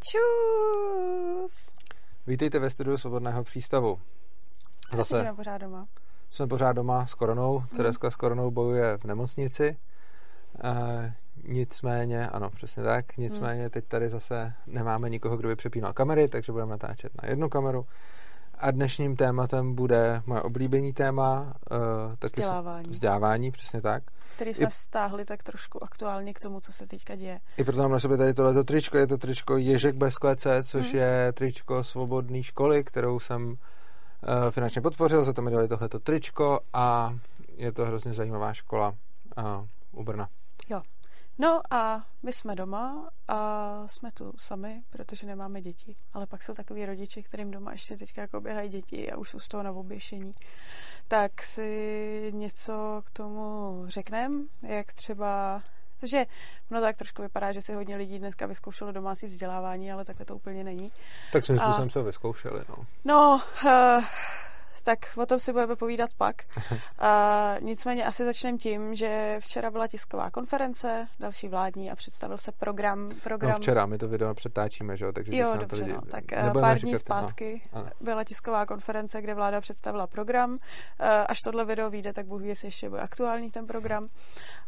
Čus! Vítejte ve studiu Svobodného přístavu. Zase jsme pořád doma. Jsme pořád doma s koronou. Hmm. Tereska s koronou bojuje v nemocnici. E, nicméně, ano, přesně tak. Nicméně hmm. teď tady zase nemáme nikoho, kdo by přepínal kamery, takže budeme natáčet na jednu kameru. A dnešním tématem bude moje oblíbený téma. Uh, taky vzdělávání. Vzdělávání, přesně tak. Který jsme I, stáhli tak trošku aktuálně k tomu, co se teďka děje. I proto mám na sobě tady tohleto tričko. Je to tričko Ježek bez klece, což hmm. je tričko svobodné školy, kterou jsem uh, finančně podpořil, za to mi dali tohleto tričko a je to hrozně zajímavá škola uh, u Brna. Jo, No a my jsme doma a jsme tu sami, protože nemáme děti. Ale pak jsou takový rodiče, kterým doma ještě teďka jako běhají děti a už jsou z toho na oběšení. Tak si něco k tomu řekneme, jak třeba Takže no tak trošku vypadá, že si hodně lidí dneska vyzkoušelo domácí vzdělávání, ale takhle to úplně není. Tak si myslím, že se vyzkoušeli, no. No, uh, tak o tom si budeme povídat pak. A nicméně asi začneme tím, že včera byla tisková konference, další vládní a představil se program. program... No včera, my to video přetáčíme, že jo? Takže jo, dobře, to lidi... no. Tak eh, pár dní zpátky no. byla tisková konference, kde vláda představila program. Eh, až tohle video vyjde, tak Bůh ví, jestli ještě bude aktuální ten program.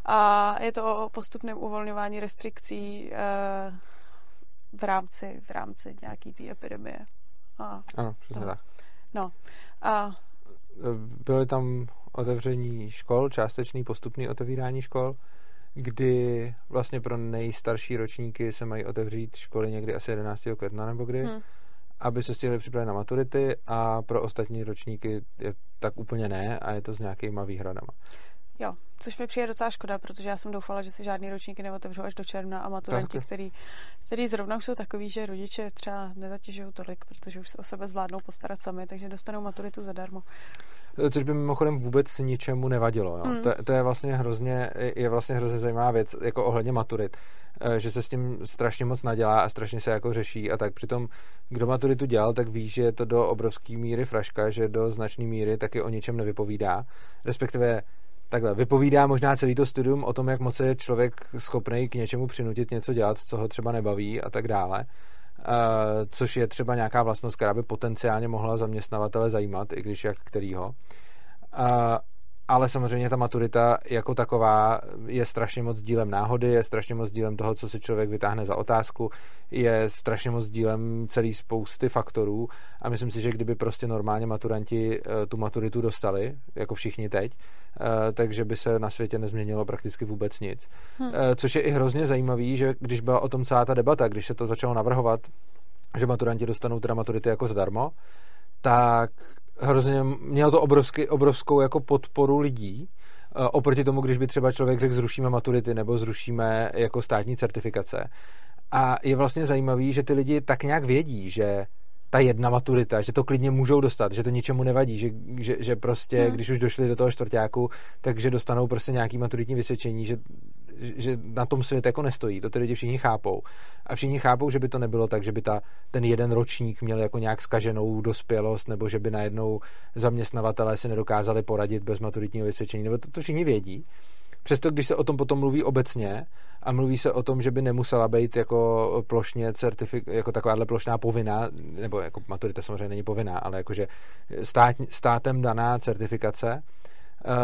A je to o postupném uvolňování restrikcí eh, v rámci, v rámci nějaký té epidemie. A ano, přesně tak. No. A... Byly tam otevření škol, částečný postupný otevírání škol, kdy vlastně pro nejstarší ročníky se mají otevřít školy někdy asi 11. května nebo kdy, hmm. aby se stihli připravit na maturity a pro ostatní ročníky je tak úplně ne a je to s nějakýma výhradama. Jo, což mi přijde docela škoda, protože já jsem doufala, že si žádný ročníky neotevřou až do června a maturanti, který, který zrovna už jsou takový, že rodiče třeba nezatěžují tolik, protože už se o sebe zvládnou postarat sami, takže dostanou maturitu zadarmo. Což by mimochodem vůbec ničemu nevadilo. Jo? Mm. To, to, je vlastně hrozně, je vlastně hrozně zajímavá věc, jako ohledně maturit, eh, že se s tím strašně moc nadělá a strašně se jako řeší a tak přitom, kdo maturitu dělal, tak ví, že je to do obrovské míry fraška, že do značné míry taky o ničem nevypovídá, respektive takhle, vypovídá možná celý to studium o tom, jak moc je člověk schopný k něčemu přinutit něco dělat, co ho třeba nebaví a tak dále. Uh, což je třeba nějaká vlastnost, která by potenciálně mohla zaměstnavatele zajímat, i když jak kterýho. Uh, ale samozřejmě ta maturita jako taková je strašně moc dílem náhody, je strašně moc dílem toho, co si člověk vytáhne za otázku, je strašně moc dílem celý spousty faktorů a myslím si, že kdyby prostě normálně maturanti eh, tu maturitu dostali, jako všichni teď, eh, takže by se na světě nezměnilo prakticky vůbec nic. Hmm. Což je i hrozně zajímavý, že když byla o tom celá ta debata, když se to začalo navrhovat, že maturanti dostanou teda maturity jako zdarmo, tak hrozně, mělo to obrovsky, obrovskou jako podporu lidí, eh, oproti tomu, když by třeba člověk řekl, zrušíme maturity nebo zrušíme jako státní certifikace. A je vlastně zajímavý, že ty lidi tak nějak vědí, že ta jedna maturita, že to klidně můžou dostat, že to ničemu nevadí, že, že, že prostě, hmm. když už došli do toho čtvrtáku, takže dostanou prostě nějaký maturitní vysvědčení, že, že na tom svět jako nestojí. To ty lidi všichni chápou. A všichni chápou, že by to nebylo tak, že by ta, ten jeden ročník měl jako nějak skaženou dospělost, nebo že by najednou zaměstnavatelé si nedokázali poradit bez maturitního vysvědčení, nebo to, to všichni vědí. Přesto, když se o tom potom mluví obecně a mluví se o tom, že by nemusela být jako plošně certifik, jako takováhle plošná povinná, nebo jako maturita samozřejmě není povinná, ale jakože stát, státem daná certifikace,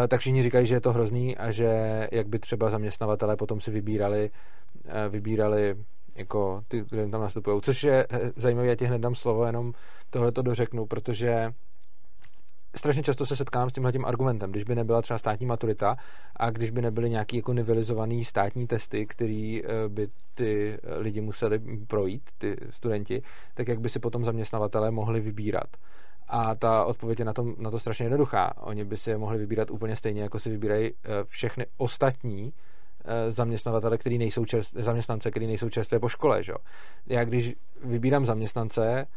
tak všichni říkají, že je to hrozný a že jak by třeba zaměstnavatele potom si vybírali, eh, vybírali jako ty, kdo tam nastupují. Což je eh, zajímavé, já ti hned dám slovo, jenom tohle to dořeknu, protože strašně často se setkám s tímhle tím argumentem, když by nebyla třeba státní maturita a když by nebyly nějaký jako nivelizovaný státní testy, který eh, by ty eh, lidi museli projít, ty studenti, tak jak by si potom zaměstnavatelé mohli vybírat. A ta odpověď je na, tom, na to strašně jednoduchá. Oni by si je mohli vybírat úplně stejně, jako si vybírají eh, všechny ostatní zaměstnavatele, který nejsou čerst, zaměstnance, který nejsou čerstvé po škole. Že? Já když vybírám zaměstnance,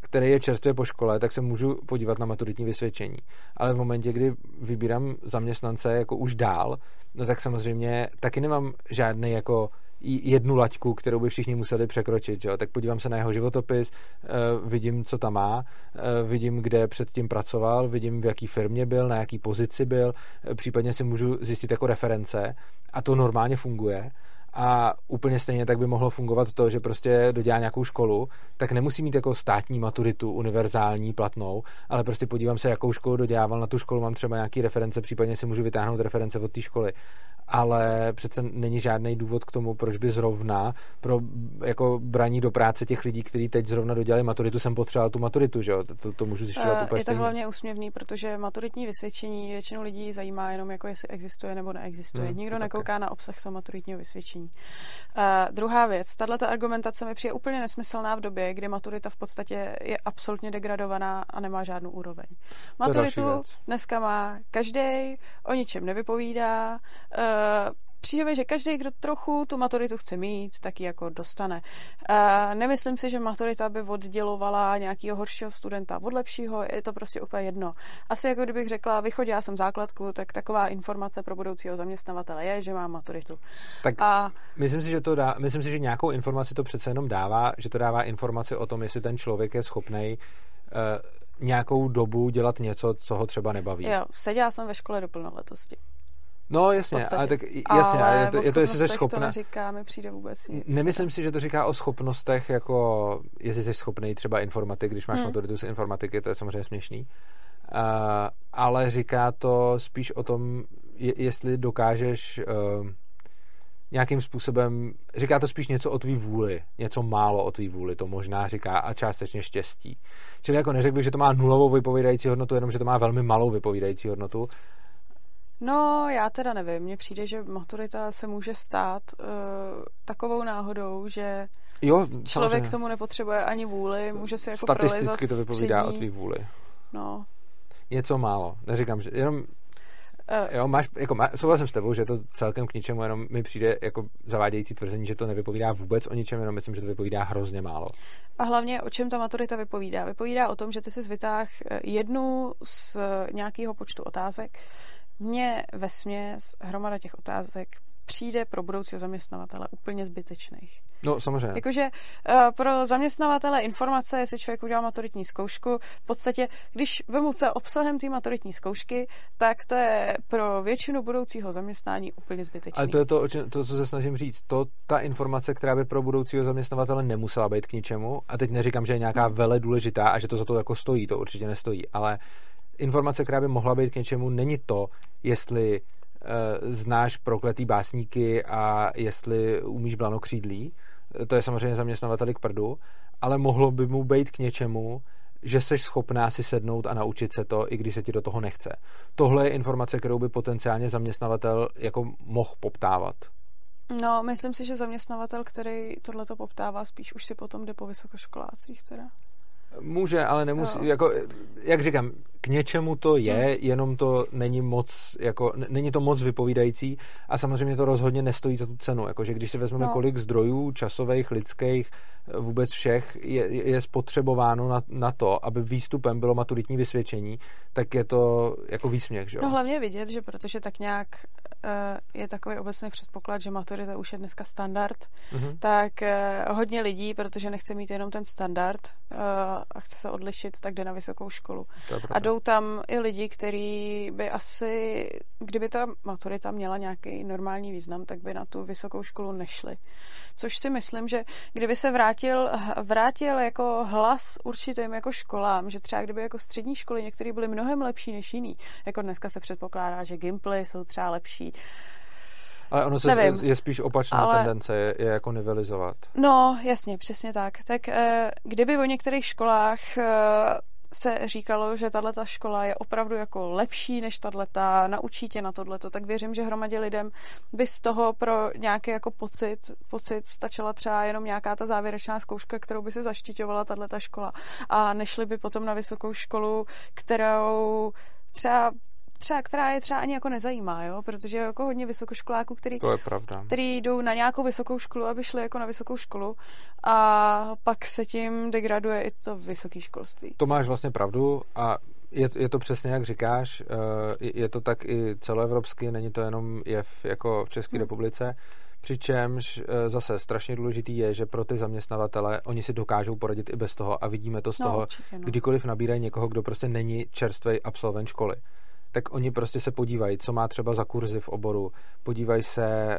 který je čerstvě po škole, tak se můžu podívat na maturitní vysvědčení. Ale v momentě, kdy vybírám zaměstnance jako už dál, no tak samozřejmě taky nemám žádný jako jednu laťku, kterou by všichni museli překročit. Že? Tak podívám se na jeho životopis, eh, vidím, co tam má, eh, vidím, kde předtím pracoval, vidím, v jaký firmě byl, na jaký pozici byl, eh, případně si můžu zjistit jako reference a to normálně funguje A úplně stejně tak by mohlo fungovat to, že prostě dodělá nějakou školu, tak nemusí mít jako státní maturitu univerzální, platnou, ale prostě podívám se, jakou školu dodělával na tu školu, mám třeba nějaký reference, případně si můžu vytáhnout reference od té školy. Ale přece není žádný důvod k tomu, proč by zrovna pro jako braní do práce těch lidí, kteří teď zrovna dodělali maturitu, jsem potřeboval tu maturitu, že jo? To, to můžu zjišťovat uh, úplně Je to hlavně úsměvný, protože maturitní vysvědčení většinu lidí zajímá jenom, jako jestli existuje nebo neexistuje. Hmm, Nikdo nekouká na obsah toho maturitního vysvědčení. Uh, druhá věc, tahle argumentace mi přijde úplně nesmyslná v době, kdy maturita v podstatě je absolutně degradovaná a nemá žádnou úroveň. Maturitu dneska má každý, o ničem nevypovídá, uh, přijde mi, že každý, kdo trochu tu maturitu chce mít, tak ji jako dostane. Uh, nemyslím si, že maturita by oddělovala nějakého horšího studenta od lepšího, je to prostě úplně jedno. Asi jako kdybych řekla, vychodila jsem základku, tak taková informace pro budoucího zaměstnavatele je, že mám maturitu. Tak a... myslím si, že to dá, myslím si, že nějakou informaci to přece jenom dává, že to dává informaci o tom, jestli ten člověk je schopný uh, nějakou dobu dělat něco, co ho třeba nebaví. Jo, seděla jsem ve škole do plnoletosti. No jasně, ale tak jasně, ale je to, je to jestli jsi schopná. To neříká, mi přijde vůbec nic. Nemyslím si, že to říká o schopnostech, jako jestli jsi schopný třeba informatik, když máš hmm. maturitu z informatiky, to je samozřejmě směšný. Uh, ale říká to spíš o tom, je, jestli dokážeš uh, nějakým způsobem, říká to spíš něco o tvý vůli, něco málo o tvý vůli, to možná říká a částečně štěstí. Čili jako neřekl bych, že to má nulovou vypovídající hodnotu, jenom že to má velmi malou vypovídající hodnotu, No, já teda nevím. Mně přijde, že maturita se může stát uh, takovou náhodou, že jo, člověk k tomu nepotřebuje ani vůli, může si jako Statisticky to vypovídá střední... o tvý vůli. No. Něco málo. Neříkám, že jenom Uh, jo, máš, jako má, souhlasím s tebou, že je to celkem k ničemu, jenom mi přijde jako zavádějící tvrzení, že to nevypovídá vůbec o ničem, jenom myslím, že to vypovídá hrozně málo. A hlavně o čem ta maturita vypovídá? Vypovídá o tom, že ty si vytáh jednu z nějakého počtu otázek, mně ve směs hromada těch otázek přijde pro budoucího zaměstnavatele úplně zbytečných. No, samozřejmě. Jakože uh, pro zaměstnavatele informace, jestli člověk udělal maturitní zkoušku, v podstatě, když vemu se obsahem té maturitní zkoušky, tak to je pro většinu budoucího zaměstnání úplně zbytečné. Ale to je to, to, co se snažím říct. To, ta informace, která by pro budoucího zaměstnavatele nemusela být k ničemu, a teď neříkám, že je nějaká hmm. vele důležitá a že to za to jako stojí, to určitě nestojí, ale informace, která by mohla být k něčemu, není to, jestli uh, znáš prokletý básníky a jestli umíš blanokřídlí, to je samozřejmě zaměstnavateli k prdu, ale mohlo by mu být k něčemu, že jsi schopná si sednout a naučit se to, i když se ti do toho nechce. Tohle je informace, kterou by potenciálně zaměstnavatel jako mohl poptávat. No, myslím si, že zaměstnavatel, který tohleto poptává, spíš už si potom jde po vysokoškolácích teda. Může, ale nemusí, no. jako, jak říkám, k něčemu to je, hmm. jenom to není moc, jako, není to moc vypovídající a samozřejmě to rozhodně nestojí za tu cenu, jakože když si vezmeme, no. kolik zdrojů časových, lidských, vůbec všech je, je spotřebováno na, na to, aby výstupem bylo maturitní vysvědčení, tak je to jako výsměch, že jo? No hlavně vidět, že protože tak nějak je takový obecný předpoklad, že maturita už je dneska standard, mm-hmm. tak uh, hodně lidí, protože nechce mít jenom ten standard uh, a chce se odlišit, tak jde na vysokou školu. A jdou tam i lidi, kteří by asi, kdyby ta maturita měla nějaký normální význam, tak by na tu vysokou školu nešli. Což si myslím, že kdyby se vrátil, vrátil jako hlas určitým jako školám, že třeba kdyby jako střední školy některé byly mnohem lepší než jiný, jako dneska se předpokládá, že Gimply jsou třeba lepší, ale ono se Nevím, je spíš opačná ale... tendence, je, je jako nivelizovat. No, jasně, přesně tak. Tak eh, kdyby o některých školách eh, se říkalo, že tahle škola je opravdu jako lepší než tahle, naučí tě na tohleto, tak věřím, že hromadě lidem by z toho pro nějaký jako pocit, pocit stačila třeba jenom nějaká ta závěrečná zkouška, kterou by se zaštiťovala tahle škola a nešli by potom na vysokou školu, kterou třeba třeba, která je třeba ani jako nezajímá, jo? protože je jako hodně vysokoškoláků, který, to je pravda. který jdou na nějakou vysokou školu, aby šli jako na vysokou školu a pak se tím degraduje i to vysoké školství. To máš vlastně pravdu a je, je to přesně, jak říkáš, eh, je to tak i celoevropsky, není to jenom jev jako v České hmm. republice, Přičemž eh, zase strašně důležitý je, že pro ty zaměstnavatele oni si dokážou poradit i bez toho a vidíme to z no, toho, určitě, no. kdykoliv nabírají někoho, kdo prostě není čerstvý absolvent školy tak oni prostě se podívají, co má třeba za kurzy v oboru, podívají se, eh,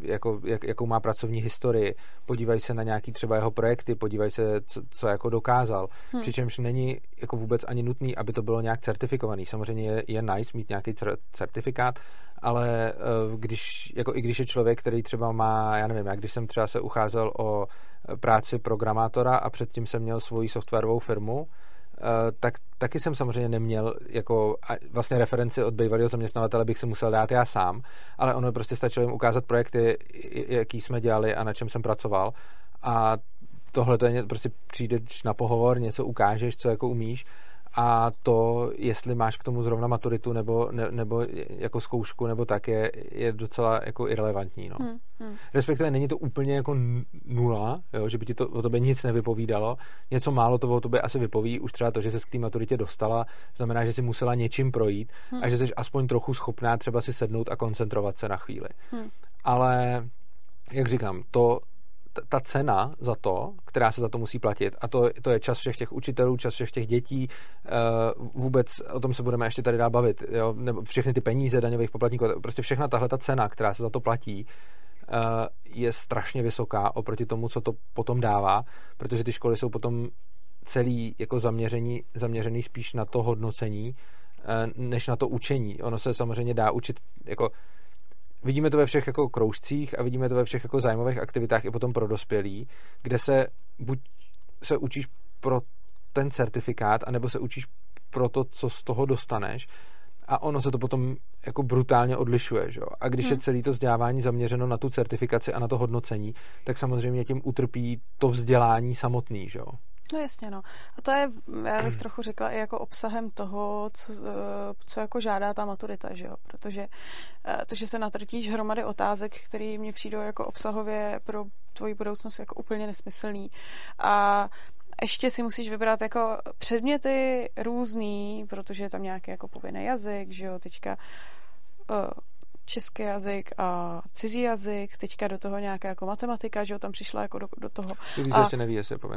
jako, jak, jakou má pracovní historii, podívají se na nějaký třeba jeho projekty, podívají se, co, co jako dokázal. Hmm. Přičemž není jako vůbec ani nutný, aby to bylo nějak certifikovaný. Samozřejmě je, je nice mít nějaký certifikát, ale eh, když, jako i když je člověk, který třeba má, já nevím, jak když jsem třeba se ucházel o práci programátora a předtím jsem měl svoji softwarovou firmu, Eh, tak taky jsem samozřejmě neměl jako vlastně referenci od bývalého zaměstnavatele bych si musel dát já sám, ale ono prostě stačilo jim ukázat projekty, jaký jsme dělali a na čem jsem pracoval. A tohle to je prostě přijdeš na pohovor, něco ukážeš, co jako umíš a to, jestli máš k tomu zrovna maturitu nebo, ne, nebo jako zkoušku nebo tak, je, je docela jako irrelevantní. No. Hmm, hmm. Respektive není to úplně jako nula, jo, že by ti to o tobě nic nevypovídalo. Něco málo to o tobě asi vypoví, už třeba to, že se k té maturitě dostala, znamená, že si musela něčím projít hmm. a že jsi aspoň trochu schopná třeba si sednout a koncentrovat se na chvíli. Hmm. Ale jak říkám, to, ta cena za to, která se za to musí platit, a to, to je čas všech těch učitelů, čas všech těch dětí, uh, vůbec o tom se budeme ještě tady dál bavit, jo? nebo všechny ty peníze daňových poplatníků, prostě všechna tahle ta cena, která se za to platí, uh, je strašně vysoká oproti tomu, co to potom dává, protože ty školy jsou potom celý jako zaměření, zaměřený spíš na to hodnocení, uh, než na to učení. Ono se samozřejmě dá učit jako vidíme to ve všech jako kroužcích a vidíme to ve všech jako zájmových aktivitách i potom pro dospělí, kde se buď se učíš pro ten certifikát, anebo se učíš pro to, co z toho dostaneš a ono se to potom jako brutálně odlišuje. Že? A když hmm. je celé to vzdělávání zaměřeno na tu certifikaci a na to hodnocení, tak samozřejmě tím utrpí to vzdělání samotný. Že? No jasně, no. A to je, já bych trochu řekla, i jako obsahem toho, co, eh, co jako žádá ta maturita, že jo? Protože eh, to, že se natrtíš hromady otázek, které mě přijdou jako obsahově pro tvoji budoucnost jako úplně nesmyslný. A ještě si musíš vybrat jako předměty různý, protože je tam nějaký jako povinný jazyk, že jo, teďka uh, český jazyk a cizí jazyk, teďka do toho nějaká jako matematika, že jo, tam přišla jako do, do toho. Když a, ještě neví, jestli je Uh,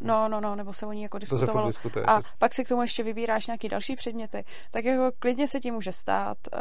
no, no, no, nebo se o ní jako diskutovalo. To se diskutuje, a pak si k tomu ještě vybíráš nějaký další předměty, tak jako klidně se ti může stát uh,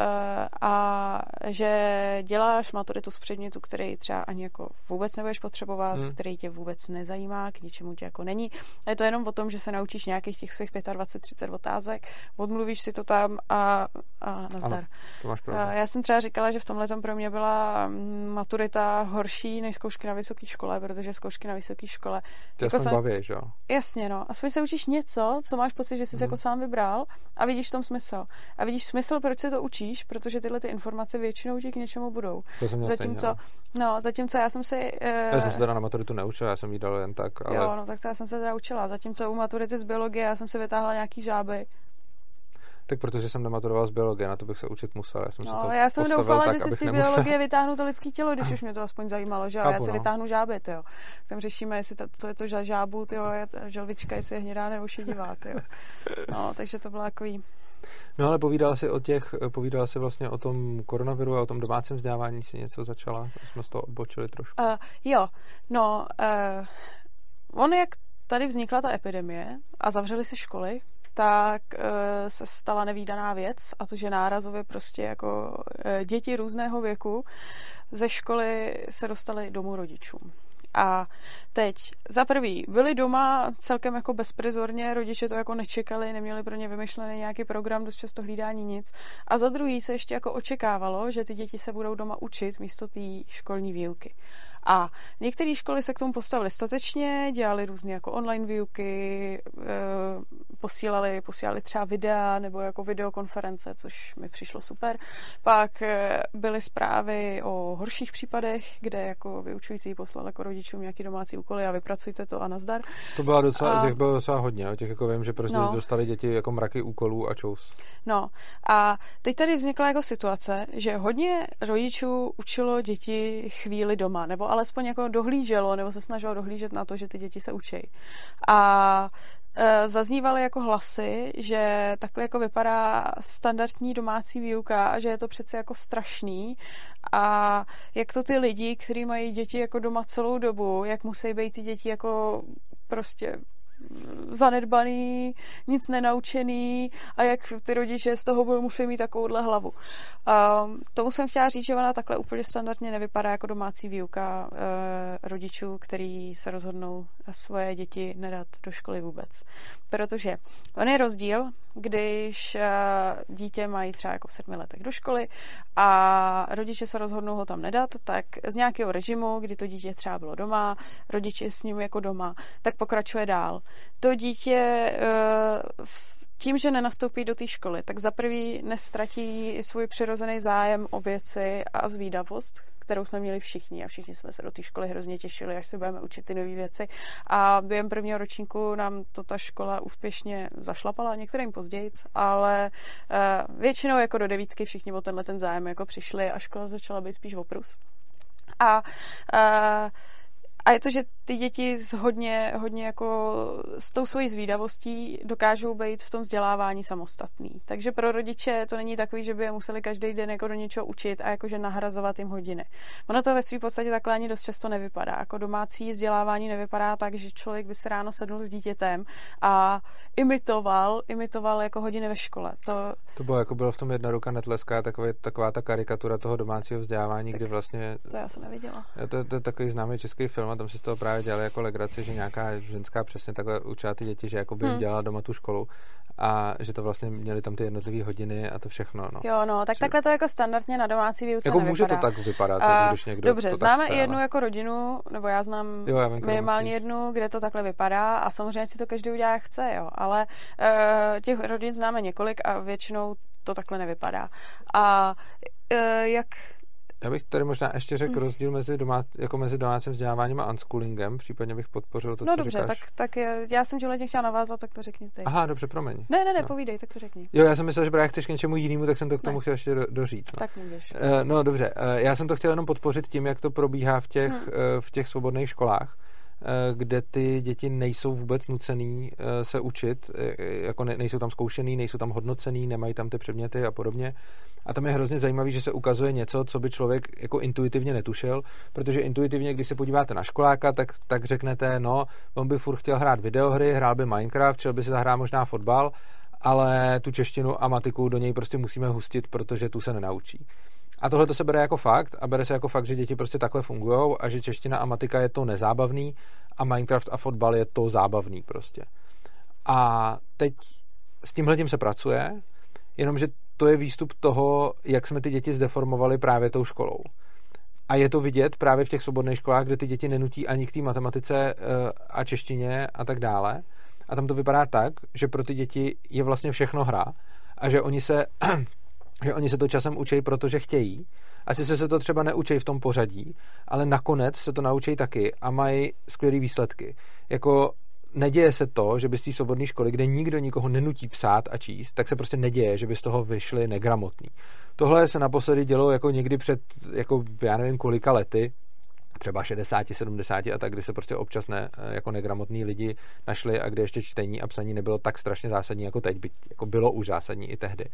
a že děláš maturitu z předmětu, který třeba ani jako vůbec nebudeš potřebovat, hmm. který tě vůbec nezajímá, k ničemu tě jako není. A je to jenom o tom, že se naučíš nějakých těch svých 25-30 otázek, odmluvíš si to tam a, a nazdar. Ano, to máš pravdu. Uh, já jsem třeba říkala, že v tomhle pro mě byla mm, maturita horší než zkoušky na vysoké škole, protože zkoušky na vysoké škole... Ty jako aspoň baví, že jo? Jasně, no. Aspoň se učíš něco, co máš pocit, že jsi mm. jako sám vybral a vidíš v tom smysl. A vidíš smysl, proč se to učíš, protože tyhle ty informace většinou ti k něčemu budou. To jsem zatímco, stejně, no. zatímco já jsem si... Uh, já jsem se teda na maturitu neučil, já jsem jí dal jen tak, ale... Jo, no tak to já jsem se teda učila. Zatímco u maturity z biologie já jsem si vytáhla nějaký žáby tak protože jsem nematuroval z biologie, na to bych se učit musel. Já jsem no, si to já jsem doufala, tak, že si z té biologie vytáhnu to lidské tělo, když už mě to aspoň zajímalo, že jo? já si no. vytáhnu žáby, jo. Tam řešíme, jestli to, co je to za žábu, jo, želvička, jestli je hnědá nebo šedivá, jo. No, takže to bylo takový No ale povídala si o těch, povídala si vlastně o tom koronaviru a o tom domácím vzdělávání si něco začala, jsme z toho odbočili trošku. Uh, jo, no, uh, on jak tady vznikla ta epidemie a zavřely se školy, tak e, se stala nevýdaná věc a to, že nárazově prostě jako e, děti různého věku ze školy se dostaly domů rodičům. A teď za prvý byli doma celkem jako bezprizorně, rodiče to jako nečekali, neměli pro ně vymyšlený nějaký program, dost často hlídání nic. A za druhý se ještě jako očekávalo, že ty děti se budou doma učit místo té školní výuky. A některé školy se k tomu postavily statečně, dělali různé jako online výuky, eh, posílali, posílali třeba videa nebo jako videokonference, což mi přišlo super. Pak eh, byly zprávy o horších případech, kde jako vyučující poslal jako rodičům nějaký domácí úkoly a vypracujte to a nazdar. To byla docela, a... těch bylo docela hodně, těch jako vím, že prostě no. dostali děti jako mraky úkolů a čous. No a teď tady vznikla jako situace, že hodně rodičů učilo děti chvíli doma, nebo alespoň jako dohlíželo, nebo se snažilo dohlížet na to, že ty děti se učí. A e, zaznívaly jako hlasy, že takhle jako vypadá standardní domácí výuka a že je to přece jako strašný a jak to ty lidi, kteří mají děti jako doma celou dobu, jak musí být ty děti jako prostě zanedbaný, nic nenaučený a jak ty rodiče z toho budou muset mít takovouhle hlavu. Um, tomu jsem chtěla říct, že ona takhle úplně standardně nevypadá jako domácí výuka uh, rodičů, který se rozhodnou svoje děti nedat do školy vůbec. Protože on je rozdíl, když uh, dítě mají třeba jako v sedmi letech do školy a rodiče se rozhodnou ho tam nedat, tak z nějakého režimu, kdy to dítě třeba bylo doma, rodiče s ním jako doma, tak pokračuje dál. To dítě uh, tím, že nenastoupí do té školy, tak za prvý nestratí svůj přirozený zájem o věci a zvídavost, kterou jsme měli všichni a všichni jsme se do té školy hrozně těšili, až se budeme učit ty nové věci. A během prvního ročníku nám to ta škola úspěšně zašlapala, některým později, ale uh, většinou jako do devítky všichni o tenhle ten zájem jako přišli a škola začala být spíš oprus. A uh, a je to, že ty děti s hodně, hodně jako s tou svojí zvídavostí dokážou být v tom vzdělávání samostatný. Takže pro rodiče to není takový, že by je museli každý den jako do něčeho učit a jakože nahrazovat jim hodiny. Ono to ve své podstatě takhle ani dost často nevypadá. Jako domácí vzdělávání nevypadá tak, že člověk by se ráno sednul s dítětem a imitoval, imitoval jako hodiny ve škole. To, to bylo jako bylo v tom jedna ruka netleská, takový, taková ta karikatura toho domácího vzdělávání, tak kdy vlastně... To já jsem neviděla. To, to, je takový známý český film a tam si z toho právě dělali jako legraci, že nějaká ženská přesně takhle učila ty děti, že jako by hmm. dělala doma tu školu a že to vlastně měli tam ty jednotlivé hodiny a to všechno. No. Jo, no, tak že... takhle to jako standardně na domácí výuce Jako nevypadá. může to tak vypadat, a, když někdo Dobře, to známe chce, i jednu ale... jako rodinu, nebo já znám jo, já vím, minimálně jednu, kde to takhle vypadá a samozřejmě si to každý udělá jak chce, jo, ale uh, těch rodin známe několik a většinou to takhle nevypadá. A uh, jak já bych tady možná ještě řekl hmm. rozdíl mezi, domá, jako mezi domácím vzděláváním a unschoolingem, případně bych podpořil to, no, co dobře, říkáš. tak, tak je, já jsem tímhle chtěla navázat, tak to řekni ty. Aha, dobře, promiň. Ne, ne, ne, no. povídej, tak to řekni. Jo, já jsem myslel, že právě chceš k něčemu jinému, tak jsem to k tomu ne. chtěl ještě do, doříct. No. Tak můžeš. Uh, no dobře, uh, já jsem to chtěl jenom podpořit tím, jak to probíhá v těch, hmm. uh, v těch svobodných školách kde ty děti nejsou vůbec nucený eh, se učit, eh, jako nejsou tam zkoušený, nejsou tam hodnocený, nemají tam ty předměty a podobně. A tam je hrozně zajímavý, že se ukazuje něco, co by člověk jako intuitivně netušil, protože intuitivně, když se podíváte na školáka, tak, tak řeknete, no, on by furt chtěl hrát videohry, hrál by Minecraft, chtěl by si zahrát možná fotbal, ale tu češtinu a matiku do něj prostě musíme hustit, protože tu se nenaučí. A tohle to se bere jako fakt a bere se jako fakt, že děti prostě takhle fungují a že čeština a matika je to nezábavný a Minecraft a fotbal je to zábavný prostě. A teď s tímhle tím se pracuje, jenomže to je výstup toho, jak jsme ty děti zdeformovali právě tou školou. A je to vidět právě v těch svobodných školách, kde ty děti nenutí ani k té matematice eh, a češtině a tak dále. A tam to vypadá tak, že pro ty děti je vlastně všechno hra a že oni se že oni se to časem učí, protože chtějí. Asi se to třeba neučí v tom pořadí, ale nakonec se to naučí taky a mají skvělé výsledky. Jako neděje se to, že by z té svobodné školy, kde nikdo nikoho nenutí psát a číst, tak se prostě neděje, že by z toho vyšli negramotní. Tohle se naposledy dělo jako někdy před, jako já nevím kolika lety, třeba 60, 70 a tak, kdy se prostě občas ne, jako negramotní lidi našli a kde ještě čtení a psaní nebylo tak strašně zásadní jako teď, byť jako bylo už zásadní i tehdy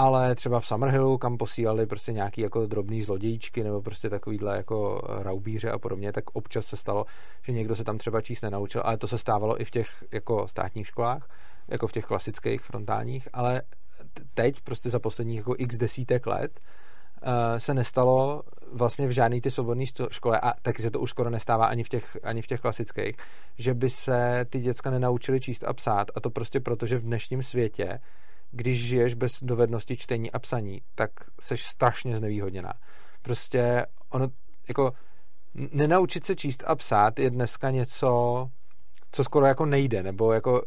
ale třeba v Summerhillu, kam posílali prostě nějaký jako drobný zlodějíčky nebo prostě takovýhle jako raubíře a podobně, tak občas se stalo, že někdo se tam třeba číst nenaučil, ale to se stávalo i v těch jako státních školách, jako v těch klasických frontálních, ale teď prostě za posledních jako x desítek let uh, se nestalo vlastně v žádné ty svobodné škole a taky se to už skoro nestává ani v těch, ani v těch klasických, že by se ty děcka nenaučili číst a psát a to prostě proto, že v dnešním světě když žiješ bez dovednosti čtení a psaní, tak seš strašně znevýhodněná. Prostě ono, jako nenaučit se číst a psát je dneska něco, co skoro jako nejde, nebo jako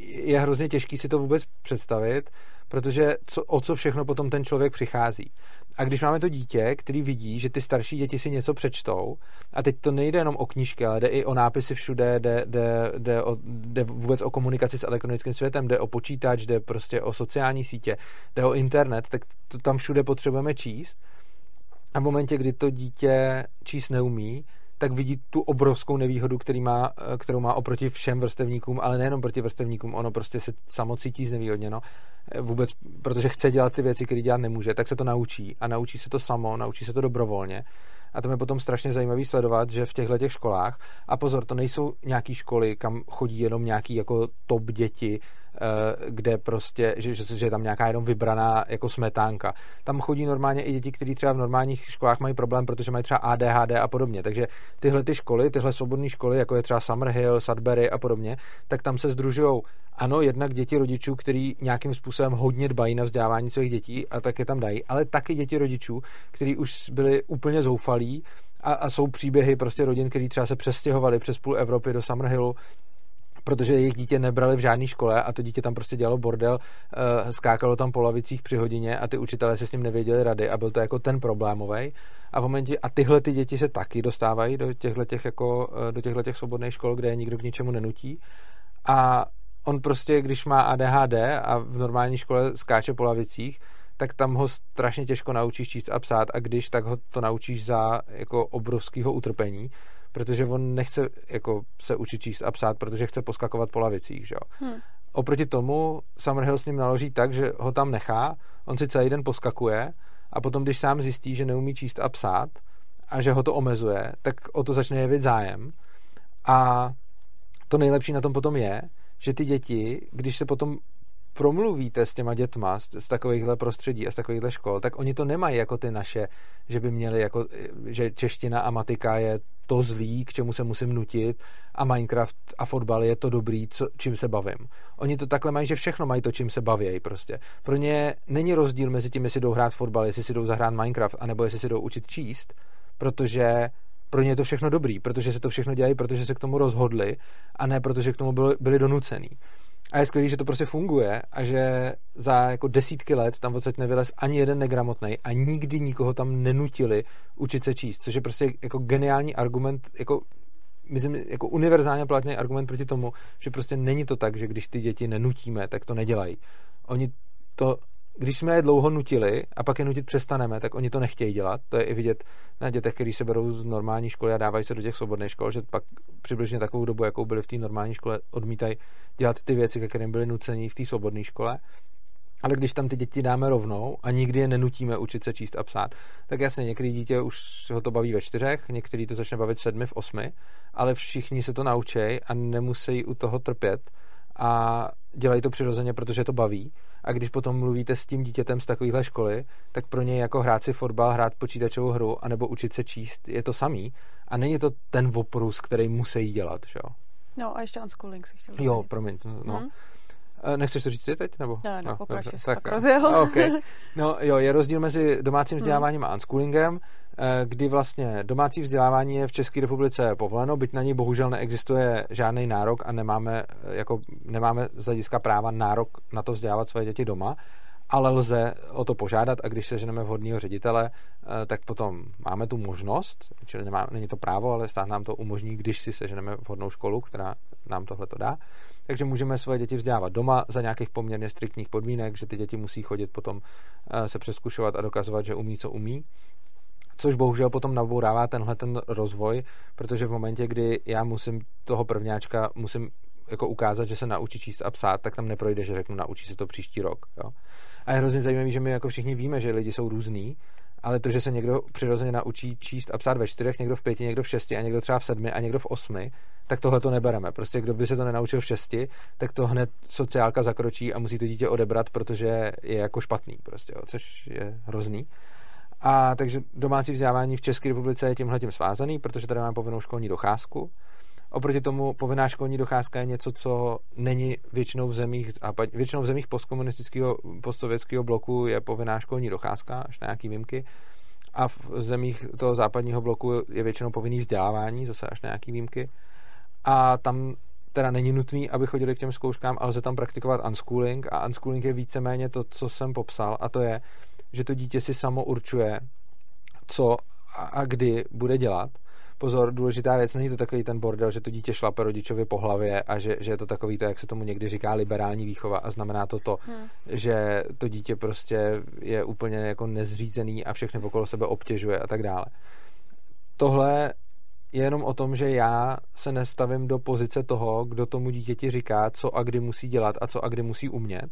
je hrozně těžký si to vůbec představit, protože co, o co všechno potom ten člověk přichází. A když máme to dítě, který vidí, že ty starší děti si něco přečtou, a teď to nejde jenom o knížky, ale jde i o nápisy všude, jde, jde, jde, o, jde vůbec o komunikaci s elektronickým světem, jde o počítač, jde prostě o sociální sítě, jde o internet, tak to tam všude potřebujeme číst. A v momentě, kdy to dítě číst neumí, tak vidí tu obrovskou nevýhodu, který má, kterou má oproti všem vrstevníkům, ale nejenom proti vrstevníkům, ono prostě se samo cítí znevýhodněno, vůbec, protože chce dělat ty věci, které dělat nemůže, tak se to naučí. A naučí se to samo, naučí se to dobrovolně. A to je potom strašně zajímavý sledovat, že v těchto těch školách, a pozor, to nejsou nějaký školy, kam chodí jenom nějaký jako top děti, Eh, kde prostě, že, že, že je tam nějaká jenom vybraná jako smetánka. Tam chodí normálně i děti, kteří třeba v normálních školách mají problém, protože mají třeba ADHD a podobně. Takže tyhle ty školy, tyhle svobodné školy, jako je třeba Summerhill, Sudbury a podobně, tak tam se združují ano, jednak děti rodičů, kteří nějakým způsobem hodně dbají na vzdělávání svých dětí a tak je tam dají, ale taky děti rodičů, kteří už byli úplně zoufalí a, a jsou příběhy prostě rodin, kteří třeba se přestěhovali přes půl Evropy do Summerhillu protože jejich dítě nebrali v žádné škole a to dítě tam prostě dělalo bordel, eh, skákalo tam po lavicích při hodině a ty učitelé se s ním nevěděli rady a byl to jako ten problémový. A v momentě, a tyhle ty děti se taky dostávají do těchto těch, jako, eh, do těchto těch svobodných škol, kde je nikdo k ničemu nenutí. A on prostě, když má ADHD a v normální škole skáče po lavicích, tak tam ho strašně těžko naučíš číst a psát a když, tak ho to naučíš za jako obrovského utrpení protože on nechce jako se učit číst a psát, protože chce poskakovat po lavicích, že jo. Hmm. Oproti tomu Summerhill s ním naloží tak, že ho tam nechá, on si celý den poskakuje a potom, když sám zjistí, že neumí číst a psát a že ho to omezuje, tak o to začne jevit zájem. A to nejlepší na tom potom je, že ty děti, když se potom promluvíte s těma dětma z, z takovýchhle prostředí a z takovýchhle škol, tak oni to nemají jako ty naše, že by měli jako, že čeština a matika je to zlý, k čemu se musím nutit a Minecraft a fotbal je to dobrý, co, čím se bavím. Oni to takhle mají, že všechno mají to, čím se baví prostě. Pro ně není rozdíl mezi tím, jestli jdou hrát fotbal, jestli si jdou zahrát Minecraft, anebo jestli si jdou učit číst, protože pro ně je to všechno dobrý, protože se to všechno dělají, protože se k tomu rozhodli a ne protože k tomu byli, byli donucený. A je skvělé, že to prostě funguje a že za jako desítky let tam odsaď nevylez ani jeden negramotný a nikdy nikoho tam nenutili učit se číst, což je prostě jako geniální argument, jako myslím, jako univerzálně platný argument proti tomu, že prostě není to tak, že když ty děti nenutíme, tak to nedělají. Oni to když jsme je dlouho nutili a pak je nutit přestaneme, tak oni to nechtějí dělat. To je i vidět na dětech, kteří se berou z normální školy a dávají se do těch svobodných škol, že pak přibližně takovou dobu, jakou byli v té normální škole, odmítají dělat ty věci, ke kterým byli nuceni v té svobodné škole. Ale když tam ty děti dáme rovnou a nikdy je nenutíme učit se číst a psát, tak jasně, některý dítě už ho to baví ve čtyřech, některý to začne bavit v sedmi, v osmi, ale všichni se to naučí a nemusí u toho trpět a dělají to přirozeně, protože to baví. A když potom mluvíte s tím dítětem z takovéhle školy, tak pro něj jako hrát si fotbal, hrát počítačovou hru, anebo učit se číst, je to samý. A není to ten oprus, který musí dělat, že jo? No a ještě unschooling si chtěl Jo, promiň, no. Hmm. Nechceš to říct ty teď? Nebo? Ne, no, no dobře, tak, tak rozjel. Okay. No jo, je rozdíl mezi domácím vzděláváním hmm. a unschoolingem. Eh, kdy vlastně domácí vzdělávání je v České republice povoleno, byť na ní bohužel neexistuje žádný nárok a nemáme, eh, jako, nemáme z hlediska práva nárok na to vzdělávat své děti doma, ale lze o to požádat a když seženeme vhodného ředitele, eh, tak potom máme tu možnost, čili nemá, není to právo, ale stát nám to umožní, když si seženeme vhodnou školu, která nám tohle to dá. Takže můžeme svoje děti vzdělávat doma za nějakých poměrně striktních podmínek, že ty děti musí chodit potom se přeskušovat a dokazovat, že umí, co umí což bohužel potom nabourává tenhle ten rozvoj, protože v momentě, kdy já musím toho prvňáčka, musím jako ukázat, že se naučí číst a psát, tak tam neprojde, že řeknu, naučí se to příští rok. Jo? A je hrozně zajímavé, že my jako všichni víme, že lidi jsou různý, ale to, že se někdo přirozeně naučí číst a psát ve čtyřech, někdo v pěti, někdo v šesti a někdo třeba v sedmi a někdo v osmi, tak tohle to nebereme. Prostě kdo by se to nenaučil v šesti, tak to hned sociálka zakročí a musí to dítě odebrat, protože je jako špatný, prostě, jo, což je hrozný. A takže domácí vzdělávání v České republice je tímhle tím svázaný, protože tady máme povinnou školní docházku. Oproti tomu povinná školní docházka je něco, co není většinou v zemích, a většinou v zemích postkomunistického, postsovětského bloku je povinná školní docházka, až na nějaký výjimky. A v zemích toho západního bloku je většinou povinný vzdělávání, zase až na nějaký výjimky. A tam teda není nutný, aby chodili k těm zkouškám, ale lze tam praktikovat unschooling a unschooling je víceméně to, co jsem popsal a to je, že to dítě si samo určuje, co a kdy bude dělat. Pozor, důležitá věc, není to takový ten bordel, že to dítě šlape rodičovi po hlavě a že, že je to takový, to, jak se tomu někdy říká, liberální výchova a znamená to to, hmm. že to dítě prostě je úplně jako nezřízený a všechny okolo sebe obtěžuje a tak dále. Tohle je jenom o tom, že já se nestavím do pozice toho, kdo tomu dítěti říká, co a kdy musí dělat a co a kdy musí umět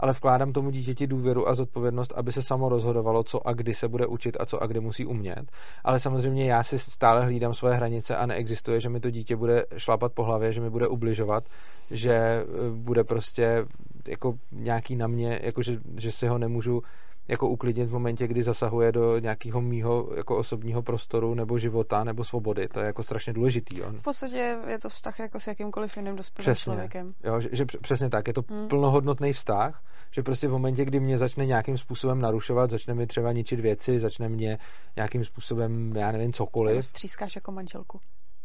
ale vkládám tomu dítěti důvěru a zodpovědnost, aby se samo rozhodovalo, co a kdy se bude učit a co a kdy musí umět. Ale samozřejmě já si stále hlídám svoje hranice a neexistuje, že mi to dítě bude šlapat po hlavě, že mi bude ubližovat, že eh, bude prostě jako nějaký na mě, jako že, že si ho nemůžu jako uklidnit v momentě, kdy zasahuje do nějakého mýho jako osobního prostoru nebo života nebo svobody. To je jako strašně důležitý. On. V podstatě je to vztah jako s jakýmkoliv jiným dospělým člověkem. Jo, že, že přesně tak. Je to hmm. plnohodnotný vztah, že prostě v momentě, kdy mě začne nějakým způsobem narušovat, začne mi třeba ničit věci, začne mě nějakým způsobem, já nevím, cokoliv. Střískáš jako manželku.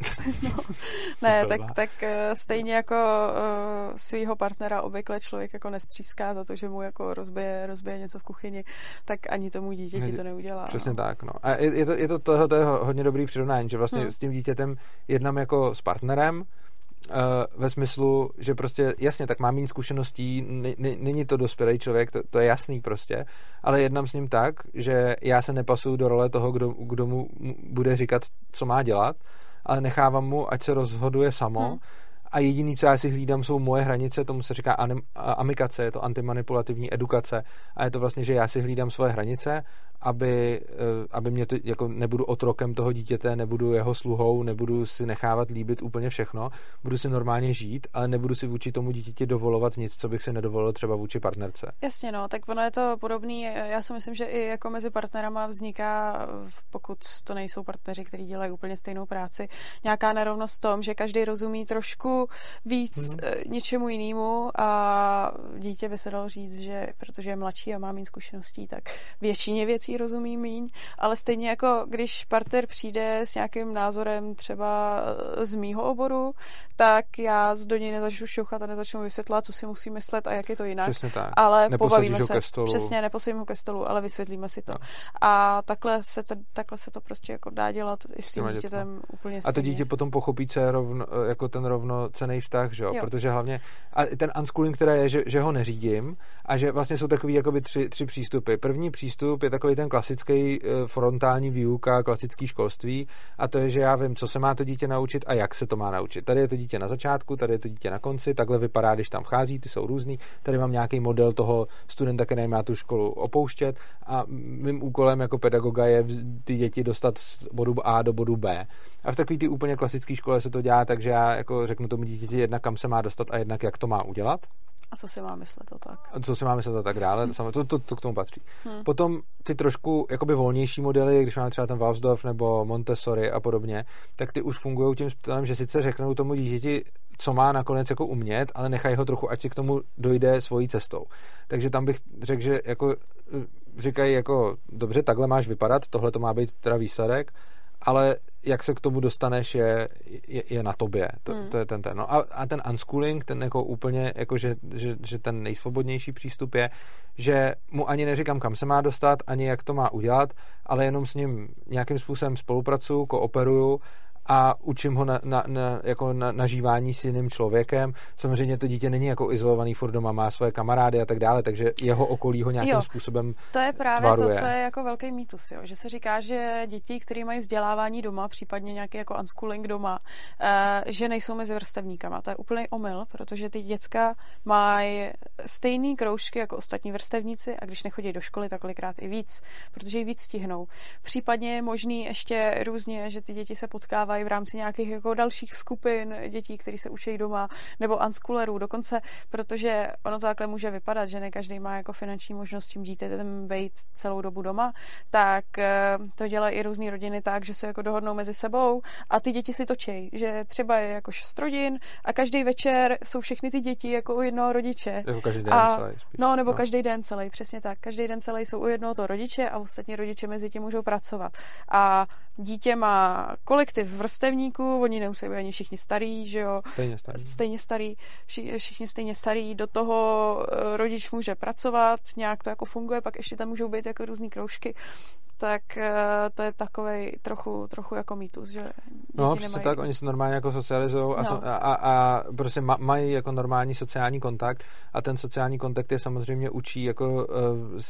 no, ne, tak, tak eh, stejně jako uh, svého partnera obvykle člověk jako nestříská za to, že mu jako rozbije, rozbije něco v kuchyni, tak ani tomu dítěti to neudělá. Přesně no. tak, no. A je, je to, je to, tohle, to je hodně dobrý přirovnání, že vlastně hmm. s tím dítětem jednám jako s partnerem, Uh, ve smyslu, že prostě jasně, tak mám méně zkušeností, není to dospělý člověk, to, to je jasný prostě, ale jednám s ním tak, že já se nepasuju do role toho, kdo, kdo mu bude říkat, co má dělat, ale nechávám mu, ať se rozhoduje samo. Hmm. A jediný, co já si hlídám, jsou moje hranice, tomu se říká anim, amikace, je to antimanipulativní edukace. A je to vlastně, že já si hlídám svoje hranice aby, eh, aby mě to, jako nebudu otrokem toho dítěte, nebudu jeho sluhou, nebudu si nechávat líbit úplně všechno, budu si normálně žít, ale nebudu si vůči tomu dítěti dovolovat nic, co bych si nedovolil třeba vůči partnerce. Jasně, no, tak ono je to podobný. Já si myslím, že i jako mezi partnerama vzniká, pokud to nejsou partneři, kteří dělají úplně stejnou práci, nějaká nerovnost v tom, že každý rozumí trošku víc hmm. něčemu jinému a dítě by se dalo říct, že protože je mladší a má méně zkušeností, tak většině věcí věcí rozumí míň, ale stejně jako když partner přijde s nějakým názorem třeba eh, z mýho oboru, tak já do něj nezačnu šouchat a nezačnu vysvětlovat, co si musí myslet a jak je to jinak. Přesně tak. Ale pobavíme se. Ke stolu. Přesně, neposadím ho ke stolu, ale vysvětlíme si to. No. A takhle se to, takhle se to prostě jako dá dělat i s tím dítětem úplně stejně. A to dítě potom pochopí, co je rovno, jako ten rovnocený vztah, že jo? jo? Protože hlavně, a ten unschooling teda je, že, že ho neřídím a že vlastně jsou takový jakoby tři, tři přístupy. První přístup je takový ten klasický eh, frontální výuka, klasický školství a to je, že já vím, co se má to dítě naučit a jak se to má naučit. Tady je to dítě na začátku, tady je to dítě na konci, takhle vypadá, když tam vchází, ty jsou různý. Tady mám nějaký model toho studenta, který má tu školu opouštět a mým úkolem jako pedagoga je ty děti dostat z bodu A do bodu B. A v takové ty úplně klasické škole se to dělá, takže já jako řeknu tomu dítěti jednak, kam se má dostat a jednak, jak to má udělat. A co si má myslet o tak? A co si má myslet a tak dále, hmm. to, to, to, k tomu patří. Hmm. Potom ty trošku jakoby volnější modely, když máme třeba ten Waldorf nebo Montessori a podobně, tak ty už fungují tím způsobem, že sice řeknou tomu dítěti, co má nakonec jako umět, ale nechají ho trochu, ať si k tomu dojde svojí cestou. Takže tam bych řekl, že jako eh, říkají jako, dobře, takhle máš vypadat, tohle to má být teda výsledek, ale jak se k tomu dostaneš, je, je, je na tobě. To, hmm. to je ten ten. No a, a ten unschooling, ten jako úplně, jako že, že, že ten nejsvobodnější přístup je, že mu ani neříkám, kam se má dostat, ani jak to má udělat, ale jenom s ním nějakým způsobem spolupracuju, kooperuju a učím ho na, na, na, jako na nažívání s jiným člověkem. Samozřejmě to dítě není jako izolovaný, furt doma má svoje kamarády a tak dále, takže jeho okolí ho nějakým jo, způsobem To je právě tvaruje. to, co je jako velký mýtus, jo? že se říká, že děti, které mají vzdělávání doma, případně nějaký jako unschooling doma, uh, že nejsou mezi vrstevníkama. To je úplný omyl, protože ty děcka mají stejné kroužky jako ostatní vrstevníci a když nechodí do školy, tak kolikrát i víc, protože ji víc stihnou. Případně je možný ještě různě, že ty děti se potkávají v rámci nějakých jako dalších skupin dětí, kteří se učí doma, nebo unschoolerů dokonce, protože ono to takhle může vypadat, že ne každý má jako finanční možnost tím dítětem být celou dobu doma, tak eh, to dělají i různé rodiny tak, že se jako dohodnou mezi sebou a ty děti si točí, že třeba je jako šest rodin a každý večer jsou všechny ty děti jako u jednoho rodiče. Jako každý den a, celý. Spíš. No, nebo no. každý den celý, přesně tak. Každý den celý jsou u jednoho toho rodiče a ostatní rodiče mezi tím můžou pracovat. A dítě má kolektiv vrstevníků, oni nemusí být ani všichni starý, že jo? Stejně starý. Stejně starý, všichni stejně starý, do toho eh, rodič může pracovat, nějak to jako funguje, pak ještě tam můžou být jako různý kroužky, tak eh, to je takový trochu, trochu jako mýtus, že No, přesně nemají... tak, oni se normálně jako socializují a, no. a, a, a prostě mají jako normální sociální kontakt a ten sociální kontakt je samozřejmě učí jako uh,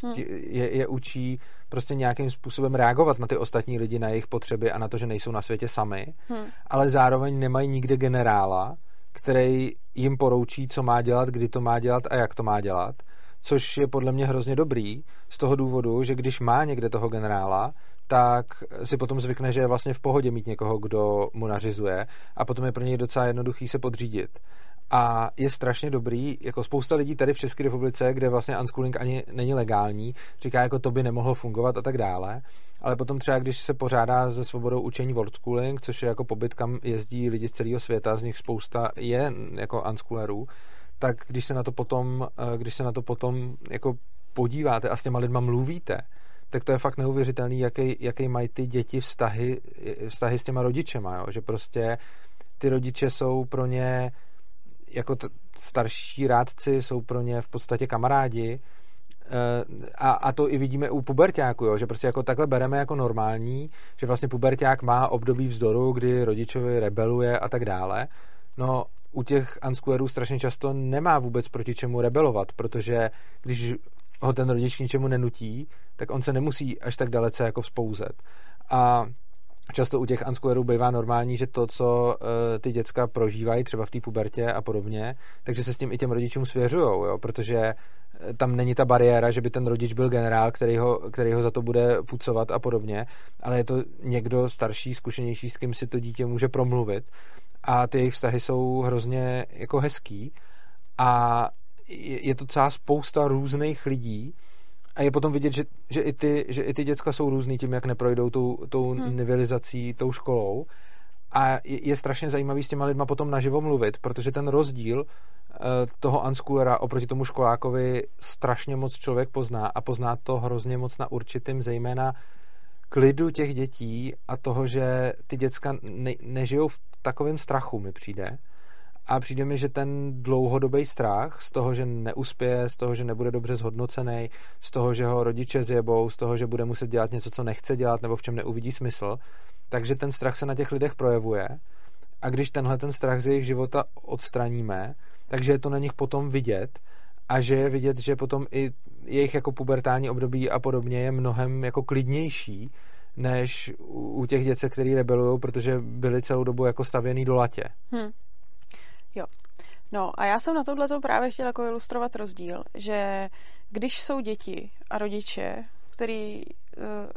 hmm. je, je učí prostě nějakým způsobem reagovat na ty ostatní lidi, na jejich potřeby a na to, že nejsou na světě sami, hmm. ale zároveň nemají nikde generála, který jim poroučí, co má dělat, kdy to má dělat a jak to má dělat což je podle mě hrozně dobrý z toho důvodu, že když má někde toho generála, tak si potom zvykne, že je vlastně v pohodě mít někoho, kdo mu nařizuje a potom je pro něj docela jednoduchý se podřídit. A je strašně dobrý, jako spousta lidí tady v České republice, kde vlastně unschooling ani není legální, říká, jako to by nemohlo fungovat a tak dále. Ale potom třeba, když se pořádá ze svobodou učení world schooling, což je jako pobyt, kam jezdí lidi z celého světa, z nich spousta je jako unschoolerů, tak když se na to potom, eh, když se na to potom jako podíváte a s těma lidma mluvíte, tak to je fakt neuvěřitelný, jaký, jaký mají ty děti vztahy, vztahy s těma rodičema, jo? že prostě ty rodiče jsou pro ně jako t- starší rádci, jsou pro ně v podstatě kamarádi eh, a, a to i vidíme u pubertáku, jo? že prostě jako takhle bereme jako normální, že vlastně puberták má období vzdoru, kdy rodičovi rebeluje a tak dále. No u těch unschoolerů strašně často nemá vůbec proti čemu rebelovat, protože když ho ten rodič k ničemu nenutí, tak on se nemusí až tak dalece jako vzpouzet. A často u těch unschoolerů bývá normální, že to, co uh, ty děcka prožívají třeba v té pubertě a podobně, takže se s tím i těm rodičům svěřujou, jo? protože eh, tam není ta bariéra, že by ten rodič byl generál, který ho, který ho za to bude pucovat a podobně, ale je to někdo starší, zkušenější, s kým si to dítě může promluvit a ty jejich vztahy jsou hrozně jako hezký a je to celá spousta různých lidí a je potom vidět, že, že, i, ty, že i ty děcka jsou různý tím, jak neprojdou tou, tou hmm. nivelizací, tou školou. A je, je strašně zajímavý s těma lidma potom naživo mluvit, protože ten rozdíl uh, toho unschoolera oproti tomu školákovi strašně moc člověk pozná a pozná to hrozně moc na určitým, zejména klidu těch dětí a toho, že ty děcka ne, nežijou v takovém strachu, mi přijde, a přijde mi, že ten dlouhodobý strach z toho, že neuspěje, z toho, že nebude dobře zhodnocený, z toho, že ho rodiče zjebou, z toho, že bude muset dělat něco, co nechce dělat nebo v čem neuvidí smysl, takže ten strach se na těch lidech projevuje. A když tenhle ten strach z jejich života odstraníme, takže je to na nich potom vidět. A že je vidět, že potom i jejich jako pubertální období a podobně je mnohem jako klidnější, než u těch děcek, který rebelují, protože byli celou dobu jako stavěný do latě. Hmm. Jo. No a já jsem na tohle právě chtěla jako ilustrovat rozdíl, že když jsou děti a rodiče, který eh,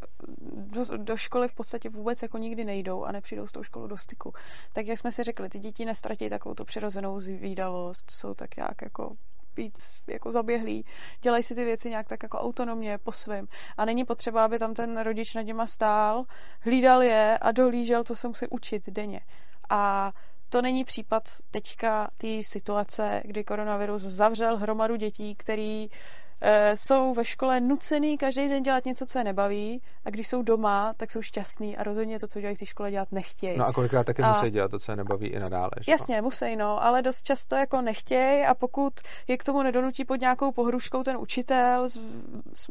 do, do školy v podstatě vůbec jako nikdy nejdou a nepřijdou s tou školou do styku. Tak jak jsme si řekli, ty děti nestratí takovou tu přirozenou zvídavost, jsou tak nějak jako víc jako zaběhlí, dělají si ty věci nějak tak jako autonomně po svém. A není potřeba, aby tam ten rodič nad něma stál, hlídal je a dohlížel, co se musí učit denně. A to není případ teďka té situace, kdy koronavirus zavřel hromadu dětí, který jsou ve škole nucený každý den dělat něco, co je nebaví a když jsou doma, tak jsou šťastní a rozhodně to, co dělají v té škole, dělat nechtějí. No a kolikrát taky a... musí dělat to, co je nebaví i nadále. Že? Jasně, musí, no, ale dost často jako nechtějí a pokud je k tomu nedonutí pod nějakou pohruškou ten učitel s, s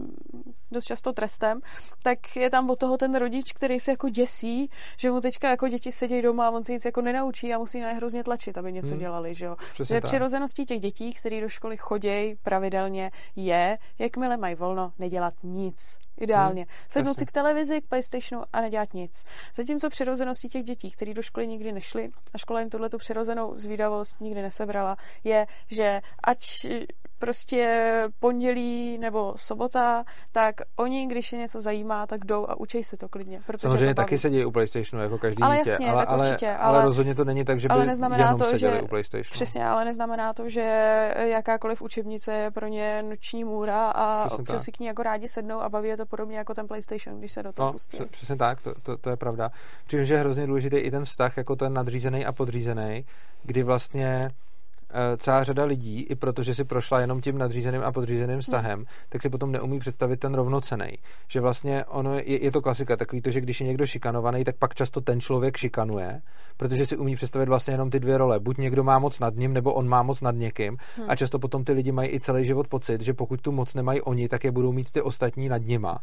dost často trestem, tak je tam od toho ten rodič, který se jako děsí, že mu teďka jako děti sedějí doma a on se nic jako nenaučí a musí na ně hrozně tlačit, aby něco hmm. dělali, že jo. Že přirozeností těch dětí, kteří do školy chodí pravidelně, je, jakmile mají volno, nedělat nic. Ideálně. Hmm, Sednout si k televizi, k PlayStationu a nedělat nic. Zatímco přirozeností těch dětí, kteří do školy nikdy nešli a škola jim tuhle tu přirozenou zvídavost nikdy nesebrala, je, že ať prostě pondělí nebo sobota, tak oni, když je něco zajímá, tak jdou a učí se to klidně. Samozřejmě to taky sedí u PlayStationu jako každý ale dítě, jasně, ale, ale, určitě, ale, ale, rozhodně to není tak, že by ale neznamená jenom to, seděli že, u PlayStationu. Přesně, ale neznamená to, že jakákoliv učebnice je pro ně noční můra a přesně občas tak. si k ní jako rádi sednou a baví je to podobně jako ten PlayStation, když se do toho no, pustí. Přesně tak, to, to, to je pravda. Přičemž je hrozně důležitý i ten vztah jako ten nadřízený a podřízený, kdy vlastně celá řada lidí, i protože si prošla jenom tím nadřízeným a podřízeným vztahem, hmm. tak si potom neumí představit ten rovnocený. Že vlastně ono je, je to klasika, takový to, že když je někdo šikanovaný, tak pak často ten člověk šikanuje, protože si umí představit vlastně jenom ty dvě role. Buď někdo má moc nad ním, nebo on má moc nad někým. Hmm. A často potom ty lidi mají i celý život pocit, že pokud tu moc nemají oni, tak je budou mít ty ostatní nad nima.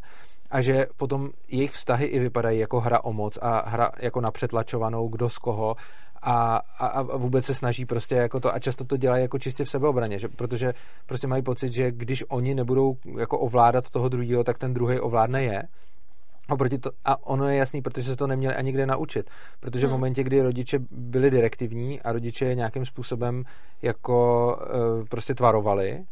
A že potom jejich vztahy i vypadají jako hra o moc a hra jako na přetlačovanou, kdo z koho a, a, a vůbec se snaží prostě jako to a často to dělají jako čistě v sebeobraně, že, protože prostě mají pocit, že když oni nebudou jako ovládat toho druhého, tak ten druhý ovládne je. Oproti to, a ono je jasný, protože se to neměli ani kde naučit. Protože hmm. v momentě, kdy rodiče byli direktivní a rodiče je nějakým způsobem jako e, prostě tvarovali,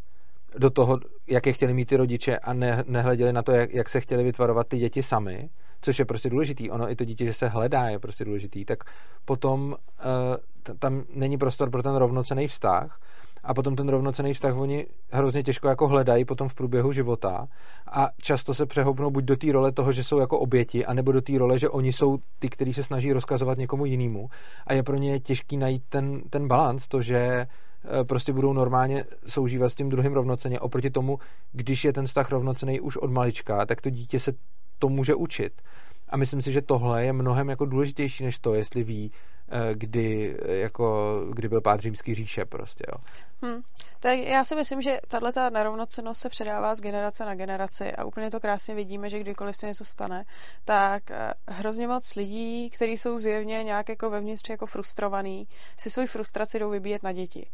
do toho, jaké chtěli mít ty rodiče a ne, nehleděli na to, jak, jak se chtěli vytvarovat ty děti sami, což je prostě důležitý. Ono i to dítě, že se hledá, je prostě důležitý, tak potom uh, tam není prostor pro ten rovnocený vztah a potom ten rovnocený vztah oni hrozně těžko jako hledají potom v průběhu života a často se přehoupnou buď do té role toho, že jsou jako oběti, anebo do té role, že oni jsou ty, kteří se snaží rozkazovat někomu jinému a je pro ně těžký najít ten, ten balans, to, že eh, prostě budou normálně soužívat s tím druhým rovnoceně. Oproti tomu, když je ten vztah rovnocený už od malička, tak to dítě se to může učit. A myslím si, že tohle je mnohem jako důležitější než to, jestli ví, eh, kdy, eh, jako, kdy byl pád římský říše prostě. Jo. Hmm. Tak já si myslím, že tahle ta nerovnocenost se předává z generace na generaci a úplně to krásně vidíme, že kdykoliv se něco stane, tak eh, hrozně moc lidí, kteří jsou zjevně nějak jako vevnitř jako frustrovaný, si svoji frustraci jdou vybíjet na děti.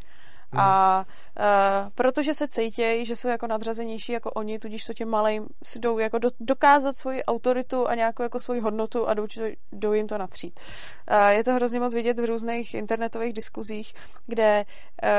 Hmm. A uh, protože se cítějí, že jsou jako nadřazenější jako oni, tudíž to těm malým si jdou jako do, dokázat svoji autoritu a nějakou jako svoji hodnotu a jdou, jdou jim to natřít. Uh, je to hrozně moc vidět v různých internetových diskuzích, kde uh,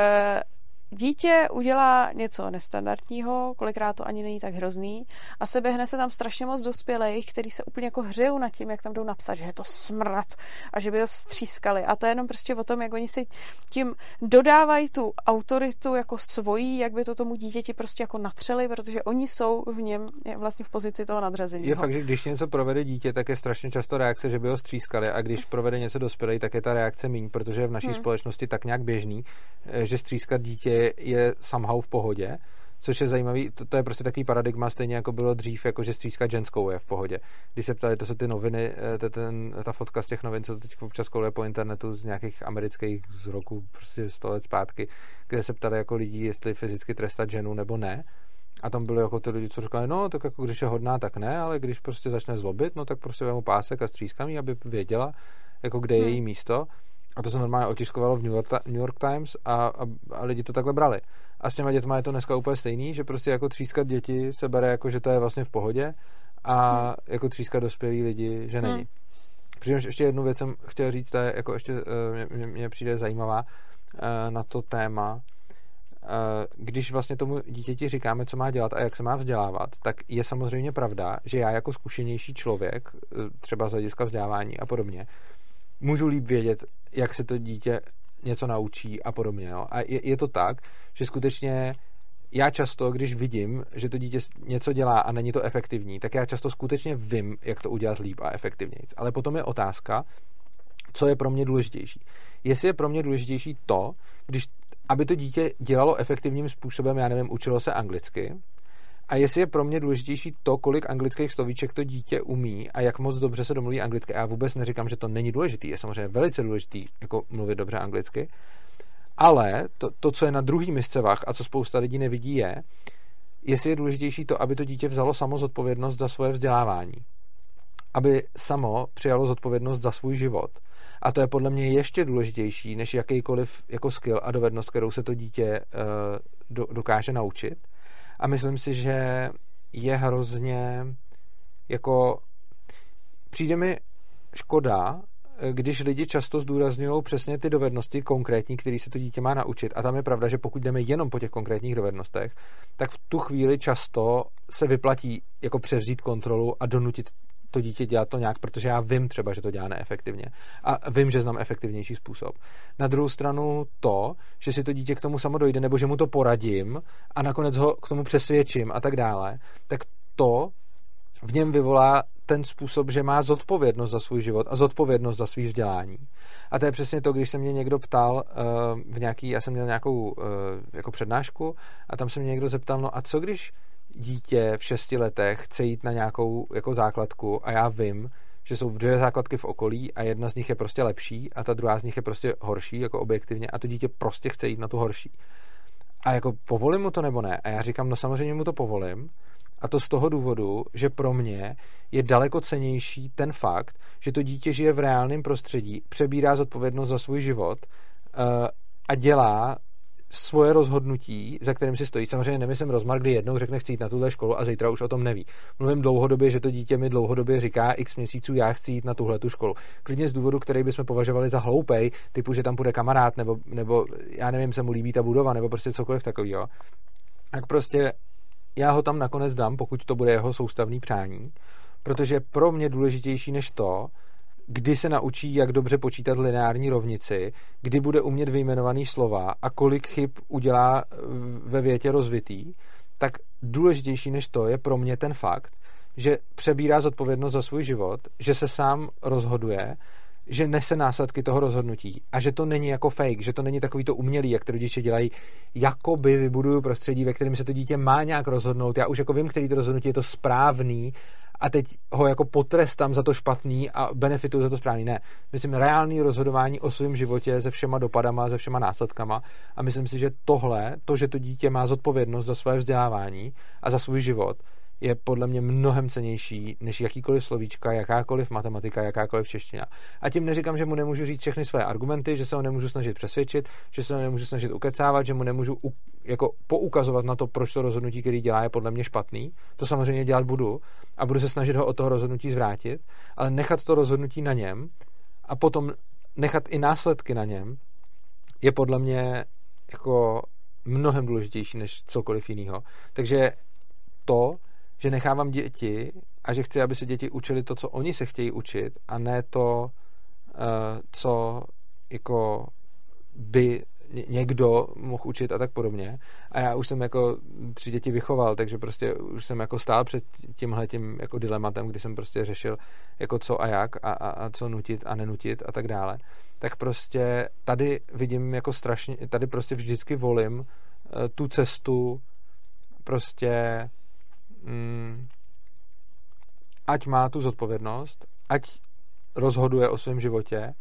dítě udělá něco nestandardního, kolikrát to ani není tak hrozný a sebehne se tam strašně moc dospělých, kteří se úplně jako hřejou nad tím, jak tam jdou napsat, že je to smrad a že by to střískali. A to je jenom prostě o tom, jak oni si tím dodávají tu autoritu jako svojí, jak by to tomu dítěti prostě jako natřeli, protože oni jsou v něm vlastně v pozici toho nadřazení. Je fakt, že když něco provede dítě, tak je strašně často reakce, že by ho střískali a když provede něco dospělý, tak je ta reakce méně, protože je v naší hmm. společnosti tak nějak běžný, eh, že střískat dítě je, somehow v pohodě, což je zajímavý, to, to je prostě takový paradigma, stejně jako bylo dřív, jako že střískat ženskou je v pohodě. Když se ptali, to jsou ty noviny, eh, to, ten, ta fotka z těch novin, co teď občas koluje po internetu z nějakých amerických z roku prostě 100 let zpátky, kde se ptali jako lidí, jestli fyzicky trestat ženu nebo ne. A tam byly jako ty lidi, co říkali, no, tak jako když je hodná, tak ne, ale když prostě začne zlobit, no tak prostě vemu pásek a střískám jí, aby věděla, jako kde je hmm. její místo. A to se normálně otiskovalo v New York, New York Times a, a, a lidi to takhle brali. A s těma dětma je to dneska úplně stejný, že prostě jako třískat děti se bere jako, že to je vlastně v pohodě a hmm. jako třískat dospělí lidi, že není. Hmm. Přičemž ještě jednu věc jsem chtěl říct, to je jako ještě uh, mě, mě přijde zajímavá uh, na to téma, uh, když vlastně tomu dítěti říkáme, co má dělat a jak se má vzdělávat, tak je samozřejmě pravda, že já jako zkušenější člověk, třeba z hlediska vzdělávání a podobně, můžu líp vědět, jak se to dítě něco naučí a podobně. Jo? A je, je to tak, že skutečně já často, když vidím, že to dítě něco dělá a není to efektivní, tak já často skutečně vím, jak to udělat líp a efektivněji. Ale potom je otázka, co je pro mě důležitější. Jestli je pro mě důležitější to, když, aby to dítě dělalo efektivním způsobem, já nevím, učilo se anglicky, a jestli je pro mě důležitější to, kolik anglických slovíček to dítě umí a jak moc dobře se domluví anglicky. A já vůbec neříkám, že to není důležitý. Je samozřejmě velice důležitý jako mluvit dobře anglicky. Ale to, to co je na druhý miscevách a co spousta lidí nevidí, je, jestli je důležitější to, aby to dítě vzalo samo zodpovědnost za svoje vzdělávání. Aby samo přijalo zodpovědnost za svůj život. A to je podle mě ještě důležitější, než jakýkoliv jako skill a dovednost, kterou se to dítě uh, do, dokáže naučit a myslím si, že je hrozně jako přijde mi škoda, když lidi často zdůrazňují přesně ty dovednosti konkrétní, které se to dítě má naučit. A tam je pravda, že pokud jdeme jenom po těch konkrétních dovednostech, tak v tu chvíli často se vyplatí jako převzít kontrolu a donutit to dítě dělat to nějak, protože já vím třeba, že to dělá neefektivně. A vím, že znám efektivnější způsob. Na druhou stranu to, že si to dítě k tomu samo dojde, nebo že mu to poradím a nakonec ho k tomu přesvědčím a tak dále, tak to v něm vyvolá ten způsob, že má zodpovědnost za svůj život a zodpovědnost za svý vzdělání. A to je přesně to, když se mě někdo ptal uh, v nějaký, já jsem měl nějakou uh, jako přednášku a tam se mě někdo zeptal, no a co když dítě v šesti letech chce jít na nějakou jako základku a já vím, že jsou dvě základky v okolí a jedna z nich je prostě lepší a ta druhá z nich je prostě horší, jako objektivně, a to dítě prostě chce jít na tu horší. A jako povolím mu to nebo ne? A já říkám, no samozřejmě mu to povolím, a to z toho důvodu, že pro mě je daleko cenější ten fakt, že to dítě žije v reálném prostředí, přebírá zodpovědnost za svůj život uh, a dělá svoje rozhodnutí, za kterým si stojí. Samozřejmě nemyslím rozmar, kdy jednou řekne, chci jít na tuhle školu a zítra už o tom neví. Mluvím dlouhodobě, že to dítě mi dlouhodobě říká x měsíců, já chci jít na tuhle tu školu. Klidně z důvodu, který bychom považovali za hloupej, typu, že tam bude kamarád, nebo, nebo já nevím, se mu líbí ta budova, nebo prostě cokoliv takového. tak prostě já ho tam nakonec dám, pokud to bude jeho soustavný přání, protože pro mě důležitější než to, kdy se naučí, jak dobře počítat lineární rovnici, kdy bude umět vyjmenovaný slova a kolik chyb udělá ve větě rozvitý, tak důležitější než to je pro mě ten fakt, že přebírá zodpovědnost za svůj život, že se sám rozhoduje, že nese následky toho rozhodnutí a že to není jako fake, že to není takový to umělý, jak to rodiče dělají, jakoby vybuduju prostředí, ve kterém se to dítě má nějak rozhodnout. Já už jako vím, který to rozhodnutí je to správný a teď ho jako potrestám za to špatný a benefitu za to správný. Ne. Myslím reálný rozhodování o svém životě se všema dopadama, se všema následkama a myslím si, že tohle, to, že to dítě má zodpovědnost za své vzdělávání a za svůj život, je podle mě mnohem cenější než jakýkoliv slovíčka, jakákoliv matematika, jakákoliv čeština. A tím neříkám, že mu nemůžu říct všechny své argumenty, že se ho nemůžu snažit přesvědčit, že se ho nemůžu snažit ukecávat, že mu nemůžu u, jako poukazovat na to, proč to rozhodnutí, který dělá, je podle mě špatný. To samozřejmě dělat budu a budu se snažit ho od toho rozhodnutí zvrátit, ale nechat to rozhodnutí na něm a potom nechat i následky na něm je podle mě jako mnohem důležitější než cokoliv jiného. Takže to, že nechávám děti a že chci, aby se děti učili to, co oni se chtějí učit a ne to, eh, co jako by někdo mohl učit a tak podobně. A já už jsem jako tři děti vychoval, takže prostě už jsem jako stál před tímhle tím jako dilematem, kdy jsem prostě řešil jako co a jak a, a, a co nutit a nenutit a tak dále. Tak prostě tady vidím jako strašně, tady prostě vždycky volím eh, tu cestu prostě mm, ať má tu zodpovědnost, ať rozhoduje o svém životě,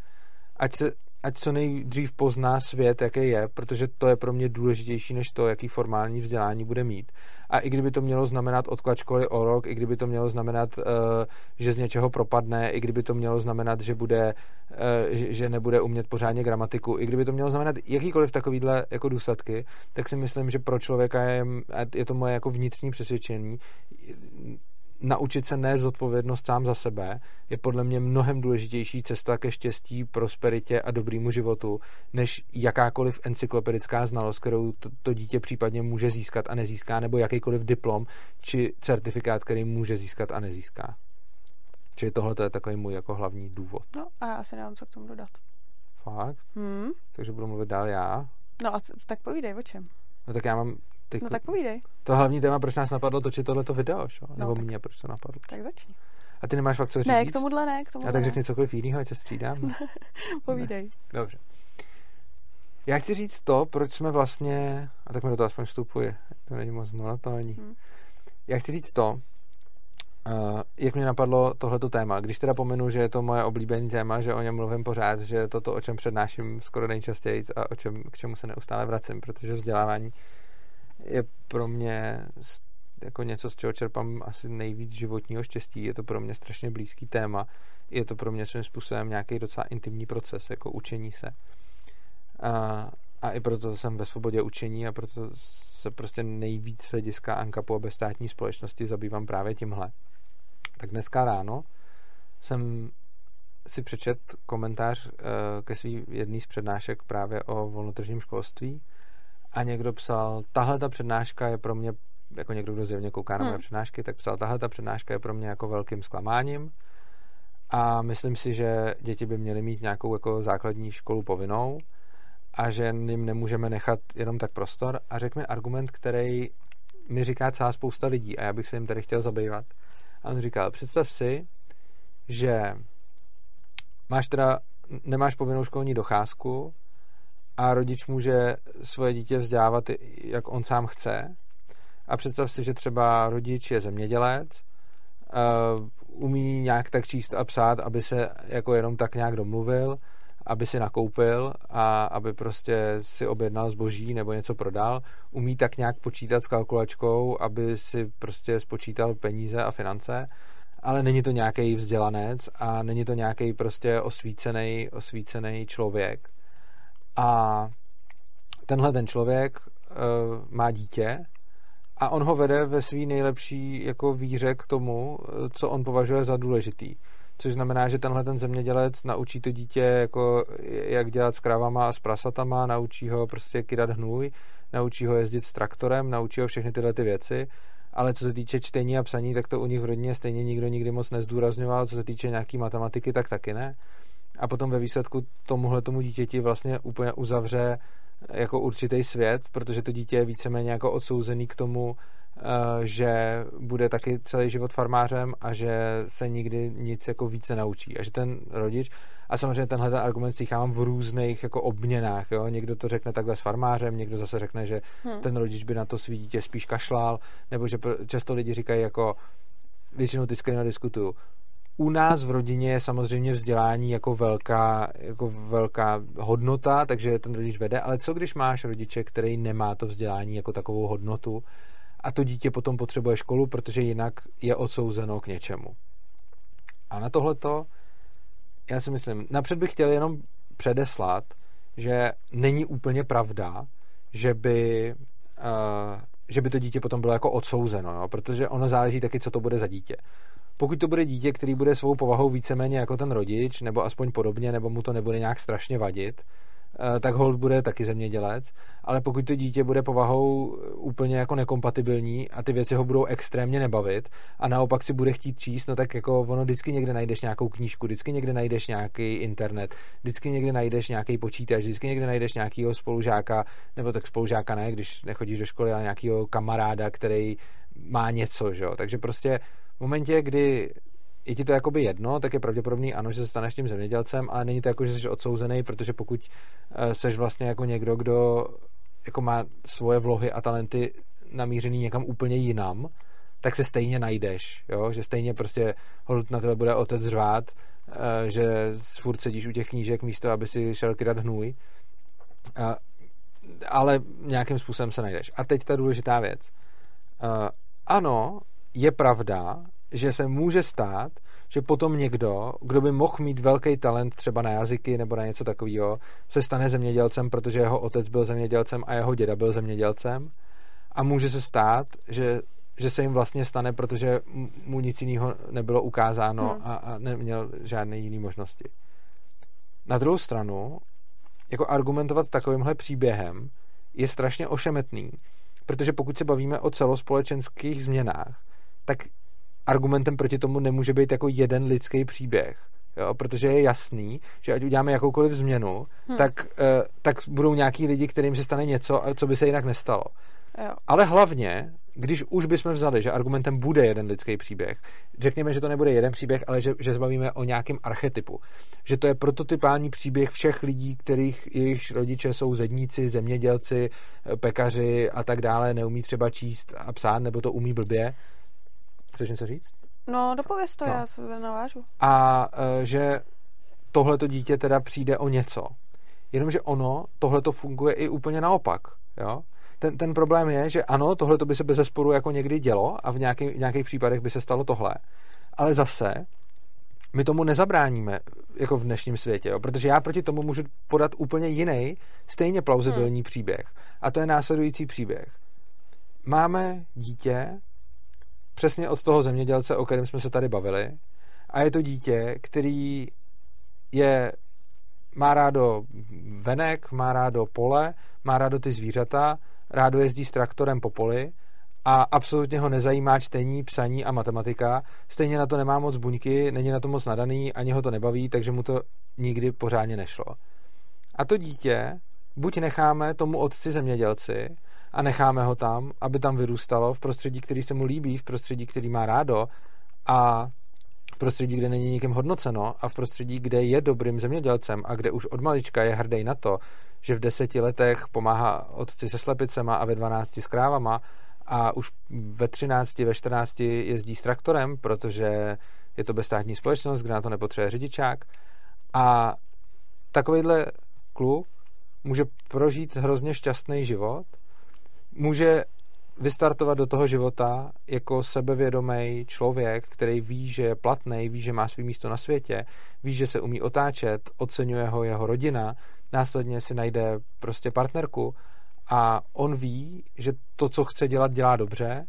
ať se ať co nejdřív pozná svět, jaký je, protože to je pro mě důležitější než to, jaký formální vzdělání bude mít. A i kdyby to mělo znamenat odklad školy o rok, i kdyby to mělo znamenat, uh, že z něčeho propadne, i kdyby to mělo znamenat, že, bude, uh, že nebude umět pořádně gramatiku, i kdyby to mělo znamenat jakýkoliv takovýhle jako důsledky, tak si myslím, že pro člověka je, je to moje jako vnitřní přesvědčení, naučit se nést zodpovědnost sám za sebe je podle mě mnohem důležitější cesta ke štěstí, prosperitě a dobrýmu životu, než jakákoliv encyklopedická znalost, kterou to, to dítě případně může získat a nezíská, nebo jakýkoliv diplom či certifikát, který může získat a nezíská. Čili tohle je takový můj jako hlavní důvod. No a já asi nemám co k tomu dodat. Fakt? Hmm? Takže budu mluvit dál já. No a tak povídej, o čem? No tak já mám ty, no tak povídej. To hlavní téma, proč nás napadlo točit tohleto video, šo? Nebo no, mě, proč to napadlo. Tak začni. A ty nemáš fakt co říct? Ne, k tomuhle ne, k tomuhle A tak řekni cokoliv jiného, ať se střídám. Povídej. Ne. Dobře. Já chci říct to, proč jsme vlastně, a tak mi do toho aspoň vstupuje, to není moc monotónní. Hmm. Já chci říct to, Uh, jak mě napadlo tohleto téma. Když teda pomenu, že je to moje oblíbené téma, že o něm mluvím pořád, že je to to, o čem přednáším skoro nejčastěji a o čem, k čemu se neustále vracím, protože vzdělávání je pro mě jako něco, z čeho čerpám asi nejvíc životního štěstí. Je to pro mě strašně blízký téma. Je to pro mě svým způsobem nějaký docela intimní proces, jako učení se. A, a i proto jsem ve svobodě učení a proto se prostě nejvíc hlediska ANKAPu a bezstátní společnosti zabývám právě tímhle. Tak dneska ráno jsem si přečet komentář eh, ke svý jedný z přednášek právě o volnotržním školství a někdo psal, tahle ta přednáška je pro mě, jako někdo, kdo zjevně kouká na moje hmm. přednášky, tak psal, tahle ta přednáška je pro mě jako velkým zklamáním a myslím si, že děti by měly mít nějakou jako základní školu povinnou a že jim nemůžeme nechat jenom tak prostor a řekl mi argument, který mi říká celá spousta lidí a já bych se jim tady chtěl zabývat. A on říkal, představ si, že máš teda, nemáš povinnou školní docházku, a rodič může svoje dítě vzdělávat, jak on sám chce. A představ si, že třeba rodič je zemědělec, uh, umí nějak tak číst a psát, aby se jako jenom tak nějak domluvil, aby si nakoupil a aby prostě si objednal zboží nebo něco prodal. Umí tak nějak počítat s kalkulačkou, aby si prostě spočítal peníze a finance, ale není to nějaký vzdělanec a není to nějaký prostě osvícený, osvícený člověk a tenhle ten člověk uh, má dítě a on ho vede ve své nejlepší jako víře k tomu, co on považuje za důležitý. což znamená, že tenhle ten zemědělec naučí to dítě, jako jak dělat s krávama a s prasatama, naučí ho prostě kydat hnůj, naučí ho jezdit s traktorem, naučí ho všechny tyhle ty věci, ale co se týče čtení a psaní, tak to u nich v rodině stejně nikdo nikdy moc nezdůrazňoval, co se týče nějaký matematiky, tak taky ne. A potom ve výsledku tomuhle tomu dítěti vlastně úplně uzavře jako určitý svět, protože to dítě je víceméně jako odsouzený k tomu, Eh, že bude taky celý život farmářem a že se nikdy nic jako více naučí a že ten rodič a samozřejmě tenhle ten argument slychám v různých jako obměnách, jo? někdo to řekne takhle s farmářem, někdo zase řekne, že hmm. ten rodič by na to svý dítě spíš kašlal, nebo že často lidi říkají jako většinou ty skvěle diskutuju, u nás v rodině je samozřejmě vzdělání jako velká, jako velká hodnota, takže ten rodič vede, ale co když máš rodiče, který nemá to vzdělání jako takovou hodnotu a to dítě potom potřebuje školu, protože jinak je odsouzeno k něčemu. A na tohleto já si myslím, napřed bych chtěl jenom předeslat, že není úplně pravda, že by, uh, že by to dítě potom bylo jako odsouzeno, jo? protože ono záleží taky, co to bude za dítě. Pokud to bude dítě, který bude svou povahou víceméně jako ten rodič, nebo aspoň podobně, nebo mu to nebude nějak strašně vadit, Eh, tak hold bude taky zemědělec, ale pokud to dítě bude povahou úplně jako nekompatibilní a ty věci ho budou extrémně nebavit a naopak si bude chtít číst, no tak jako ono vždycky někde najdeš nějakou knížku, vždycky někde najdeš nějaký internet, vždycky někde najdeš nějaký počítač, vždycky někde najdeš nějakého spolužáka, nebo tak spolužáka ne, když nechodíš do školy, ale nějakého kamaráda, který má něco, že jo? Takže prostě v momentě, kdy je ti to jakoby jedno, tak je pravděpodobný ano, že se staneš tím zemědělcem, ale není to jako, že jsi odsouzený, protože pokud eh, seš vlastně jako někdo, kdo jako má svoje vlohy a talenty namířený někam úplně jinam, tak se stejně najdeš, jo? že stejně prostě hold na tebe bude otec řvát, eh, že furt sedíš u těch knížek místo, aby si šel kydat hnůj, ale nějakým způsobem se najdeš. A teď ta důležitá věc. Eh, ano, je pravda, že se může stát, že potom někdo, kdo by mohl mít velký talent třeba na jazyky nebo na něco takového, se stane zemědělcem, protože jeho otec byl zemědělcem a jeho děda byl zemědělcem. A může se stát, že, že se jim vlastně stane, protože mu nic jiného nebylo ukázáno hmm. a, a neměl žádné jiné možnosti. Na druhou stranu, jako argumentovat takovýmhle příběhem je strašně ošemetný, protože pokud se bavíme o celospolečenských změnách, tak argumentem proti tomu nemůže být jako jeden lidský příběh. Jo, protože je jasný, že ať uděláme jakoukoliv změnu, hmm. tak, uh, tak budou nějaký lidi, kterým se stane něco, co by se jinak nestalo. Jo. Ale hlavně, když už bychom vzali, že argumentem bude jeden lidský příběh, řekněme, že to nebude jeden příběh, ale že, že se bavíme o nějakém archetypu. Že to je prototypální příběh všech lidí, kterých jejich rodiče jsou zedníci, zemědělci, pekaři a tak dále, neumí třeba číst a psát, nebo to umí blbě Chceš něco říct? No, dopověz to, no. já se navážu. A e, že tohleto dítě teda přijde o něco. Jenomže ono, tohleto funguje i úplně naopak. Jo? Ten, ten problém je, že ano, tohle by se bez zesporu jako někdy dělo a v nějaký, v nějakých případech by se stalo tohle. Ale zase my tomu nezabráníme jako v dnešním světě, jo? protože já proti tomu můžu podat úplně jiný, stejně plauzibilní hmm. příběh. A to je následující příběh. Máme dítě, přesně od toho zemědělce, o kterém jsme se tady bavili. A je to dítě, který je, má rádo venek, má rádo pole, má rádo ty zvířata, rádo jezdí s traktorem po poli a absolutně ho nezajímá čtení, psaní a matematika. Stejně na to nemá moc buňky, není na to moc nadaný, ani ho to nebaví, takže mu to nikdy pořádně nešlo. A to dítě buď necháme tomu otci zemědělci, a necháme ho tam, aby tam vyrůstalo v prostředí, který se mu líbí, v prostředí, který má rádo a v prostředí, kde není nikým hodnoceno a v prostředí, kde je dobrým zemědělcem a kde už od malička je hrdý na to, že v deseti letech pomáhá otci se slepicema a ve dvanácti s krávama a už ve třinácti, ve čtrnácti jezdí s traktorem, protože je to bezstátní společnost, kde na to nepotřebuje řidičák. A takovýhle kluk může prožít hrozně šťastný život může vystartovat do toho života jako sebevědomý člověk, který ví, že je platný, ví, že má svý místo na světě, ví, že se umí otáčet, oceňuje ho jeho rodina, následně si najde prostě partnerku a on ví, že to, co chce dělat, dělá dobře,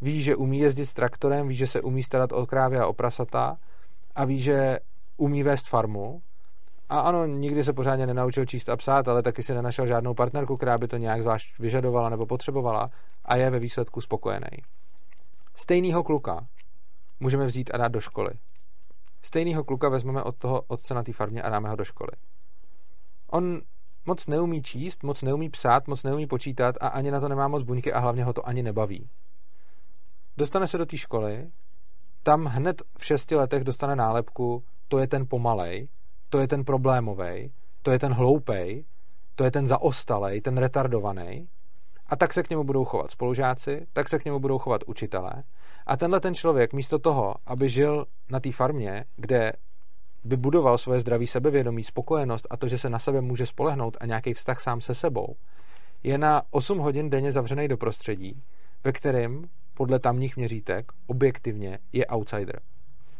ví, že umí jezdit s traktorem, ví, že se umí starat o krávy a o prasata a ví, že umí vést farmu a ano, nikdy se pořádně nenaučil číst a psát, ale taky si nenašel žádnou partnerku, která by to nějak zvlášť vyžadovala nebo potřebovala a je ve výsledku spokojený. Stejného kluka můžeme vzít a dát do školy. Stejného kluka vezmeme od toho otce na té farmě a dáme ho do školy. On moc neumí číst, moc neumí psát, moc neumí počítat a ani na to nemá moc buňky a hlavně ho to ani nebaví. Dostane se do té školy, tam hned v šesti letech dostane nálepku, to je ten pomalej, to je ten problémový, to je ten hloupej, to je ten zaostalej, ten retardovaný. A tak se k němu budou chovat spolužáci, tak se k němu budou chovat učitelé. A tenhle ten člověk místo toho, aby žil na té farmě, kde by budoval svoje zdraví sebevědomí, spokojenost a to, že se na sebe může spolehnout a nějaký vztah sám se sebou, je na 8 hodin denně zavřený do prostředí, ve kterém podle tamních měřítek objektivně je outsider.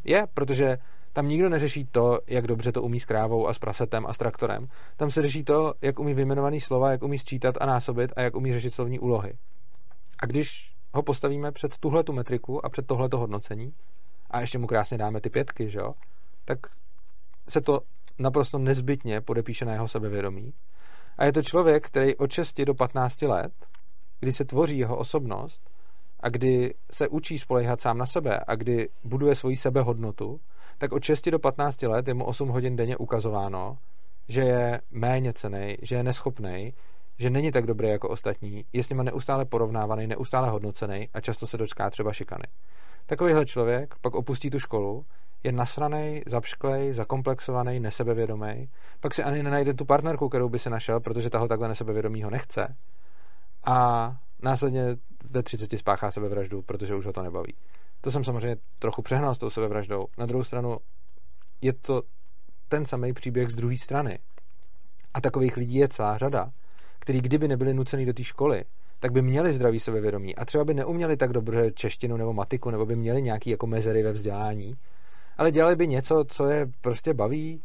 Je, protože tam nikdo neřeší to, jak dobře to umí s krávou a s prasetem a s traktorem. Tam se řeší to, jak umí vyjmenovaný slova, jak umí sčítat a násobit a jak umí řešit slovní úlohy. A když ho postavíme před tuhle tu metriku a před tohleto hodnocení a ještě mu krásně dáme ty pětky, že jo, tak se to naprosto nezbytně podepíše na jeho sebevědomí. A je to člověk, který od 6 do 15 let, kdy se tvoří jeho osobnost a kdy se učí spolehat sám na sebe a kdy buduje svoji sebehodnotu, tak od 6 do 15 let je mu 8 hodin denně ukazováno, že je méně cený, že je neschopný, že není tak dobrý jako ostatní, je s nima neustále porovnávaný, neustále hodnocený a často se dočká třeba šikany. Takovýhle člověk pak opustí tu školu, je nasraný, zapšklej, zakomplexovaný, nesebevědomý, pak si ani nenajde tu partnerku, kterou by se našel, protože taho takhle nesebevědomího nechce. A následně ve 30 spáchá sebevraždu, protože už ho to nebaví. To jsem samozřejmě trochu přehnal s tou sebevraždou. Na druhou stranu je to ten samý příběh z druhé strany. A takových lidí je celá řada, který kdyby nebyli nucený do té školy, tak by měli zdravý sebevědomí a třeba by neuměli tak dobře češtinu nebo matiku, nebo by měli nějaký jako mezery ve vzdělání, ale dělali by něco, co je prostě baví,